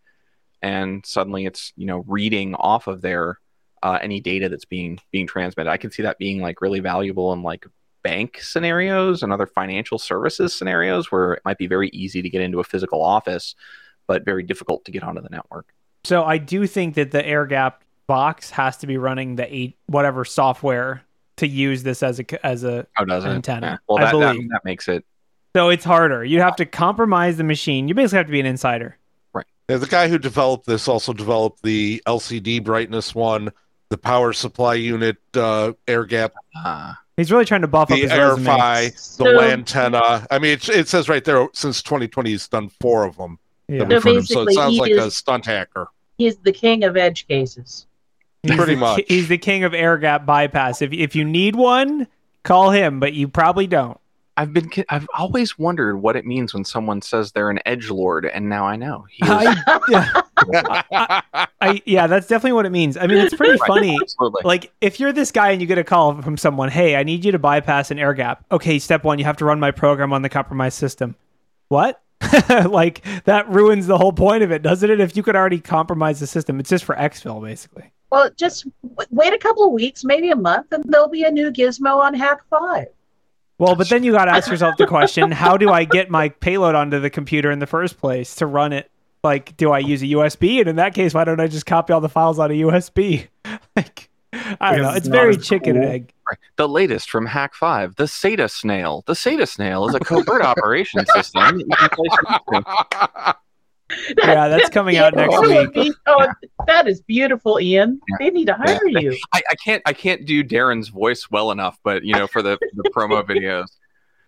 Speaker 2: and suddenly it's you know reading off of there uh, any data that's being being transmitted. I can see that being like really valuable in like bank scenarios and other financial services scenarios where it might be very easy to get into a physical office, but very difficult to get onto the network.
Speaker 3: So I do think that the air gap box has to be running the eight whatever software to use this as a as a
Speaker 2: Oh, does it?
Speaker 3: antenna.
Speaker 2: Yeah. Well,
Speaker 3: I
Speaker 2: that, that,
Speaker 3: believe.
Speaker 2: that makes it
Speaker 3: So it's harder. You have to compromise the machine. You basically have to be an insider.
Speaker 5: Yeah, the guy who developed this also developed the LCD brightness one, the power supply unit, uh, air gap,
Speaker 2: uh,
Speaker 3: He's really trying to buff up
Speaker 5: the
Speaker 3: his.
Speaker 5: AirFi, the
Speaker 6: So-
Speaker 5: antenna. I mean, it, it says right there since 2020 he's done four of them.
Speaker 3: Yeah.
Speaker 5: that
Speaker 6: So
Speaker 5: heard so it
Speaker 6: basically,
Speaker 5: sounds
Speaker 6: he
Speaker 5: like a
Speaker 6: is-
Speaker 5: stunt hacker.
Speaker 6: He's the king of edge cases.
Speaker 3: He's
Speaker 5: Pretty
Speaker 3: the,
Speaker 5: much.
Speaker 3: He's the king of air gap bypass. If if you need one, call him, but you probably don't.
Speaker 2: I've been I've always wondered what it means when someone says they're an edge lord, and now I know. He is-
Speaker 3: I, yeah, I, yeah, that's definitely what it means. I mean, it's pretty
Speaker 2: Right,
Speaker 3: funny.
Speaker 2: Absolutely.
Speaker 3: Like, if you're this guy and you get a call from someone, hey, I need you to bypass an air gap. Okay, step one, you have to run my program on the compromised system. What? like, that ruins the whole point of it, doesn't it? If you could already compromise the system, it's just for exfil, basically.
Speaker 6: Well, just w- wait a couple of weeks, maybe a month, and there'll be a new gizmo on Hack 5.
Speaker 3: Well, but then you got to ask yourself the question how do I get my payload onto the computer in the first place to run it? Like, do I use a USB? And in that case, why don't I just copy all the files on a USB? like, I don't know.
Speaker 1: it's
Speaker 3: It's very chicken
Speaker 1: cool.
Speaker 3: egg.
Speaker 2: The latest from Hak5, the SATA snail. The SATA snail is a covert operation system. that you can place into-
Speaker 3: Yeah, that's coming out next
Speaker 6: Oh,
Speaker 3: week.
Speaker 6: Oh, that is beautiful, Ian. They need to hire you.
Speaker 2: I, I can't I can't do Darren's voice well enough, but you know, for the, the promo videos.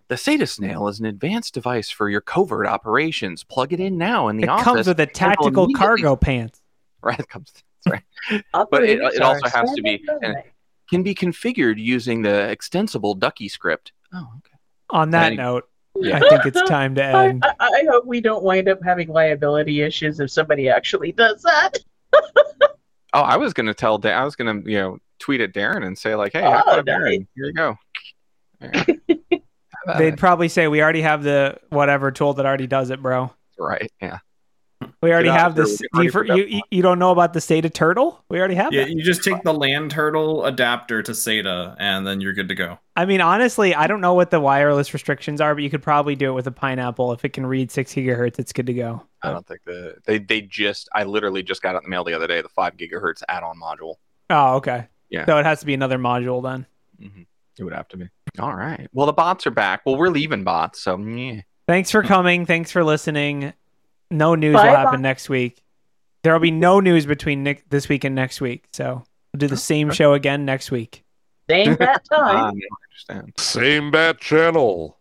Speaker 2: The SATA snail is an advanced device for your covert operations. Plug it in now in the
Speaker 3: It
Speaker 2: office.
Speaker 3: comes with a tactical
Speaker 2: immediately-
Speaker 3: cargo pants.
Speaker 2: Right, it comes. That's right. But it- it also has to be- and- Can be configured using the extensible Ducky script. Oh, okay.
Speaker 3: On that
Speaker 2: Any-
Speaker 3: note,
Speaker 2: Yeah.
Speaker 3: I think it's time to end.
Speaker 6: I, I hope we don't wind up having liability issues if somebody actually does that.
Speaker 2: Oh, I was gonna tell. Da- I was gonna you know tweet at Darren and say like, "Hey,
Speaker 6: Oh,
Speaker 2: high
Speaker 6: nice.
Speaker 2: Darren. Here you go." There. Have at
Speaker 3: They'd probably say we already have the whatever tool that already does it, bro.
Speaker 2: right. Yeah.
Speaker 3: We already
Speaker 2: Get
Speaker 3: have
Speaker 2: there,
Speaker 3: this.
Speaker 2: we're
Speaker 3: You, for,
Speaker 2: for
Speaker 3: you, you you don't know about the SATA turtle? We already have
Speaker 1: Yeah,
Speaker 3: that.
Speaker 1: you just take the LAN Turtle adapter to SATA, and then you're good to go.
Speaker 3: I mean, honestly, I don't know what the wireless restrictions are, but you could probably do it with a pineapple. If it can read six gigahertz, it's good to go.
Speaker 2: I don't think the they they just. I literally just got it in the mail the other day. The five gigahertz add-on module.
Speaker 3: Oh, okay.
Speaker 2: Yeah.
Speaker 3: So it has to be another module then. Mm-hmm.
Speaker 2: It would have to be. All right. Well, the bots are back. Well, we're leaving bots, so yeah.
Speaker 3: Thanks for coming. Thanks for listening. No news
Speaker 6: Bye,
Speaker 3: will happen
Speaker 6: bye.
Speaker 3: next week. There will be no news between Nick, this week and next week. So we'll do the same show again next week.
Speaker 6: Same that
Speaker 2: Ah,
Speaker 6: time.
Speaker 2: I understand.
Speaker 5: Same bat channel.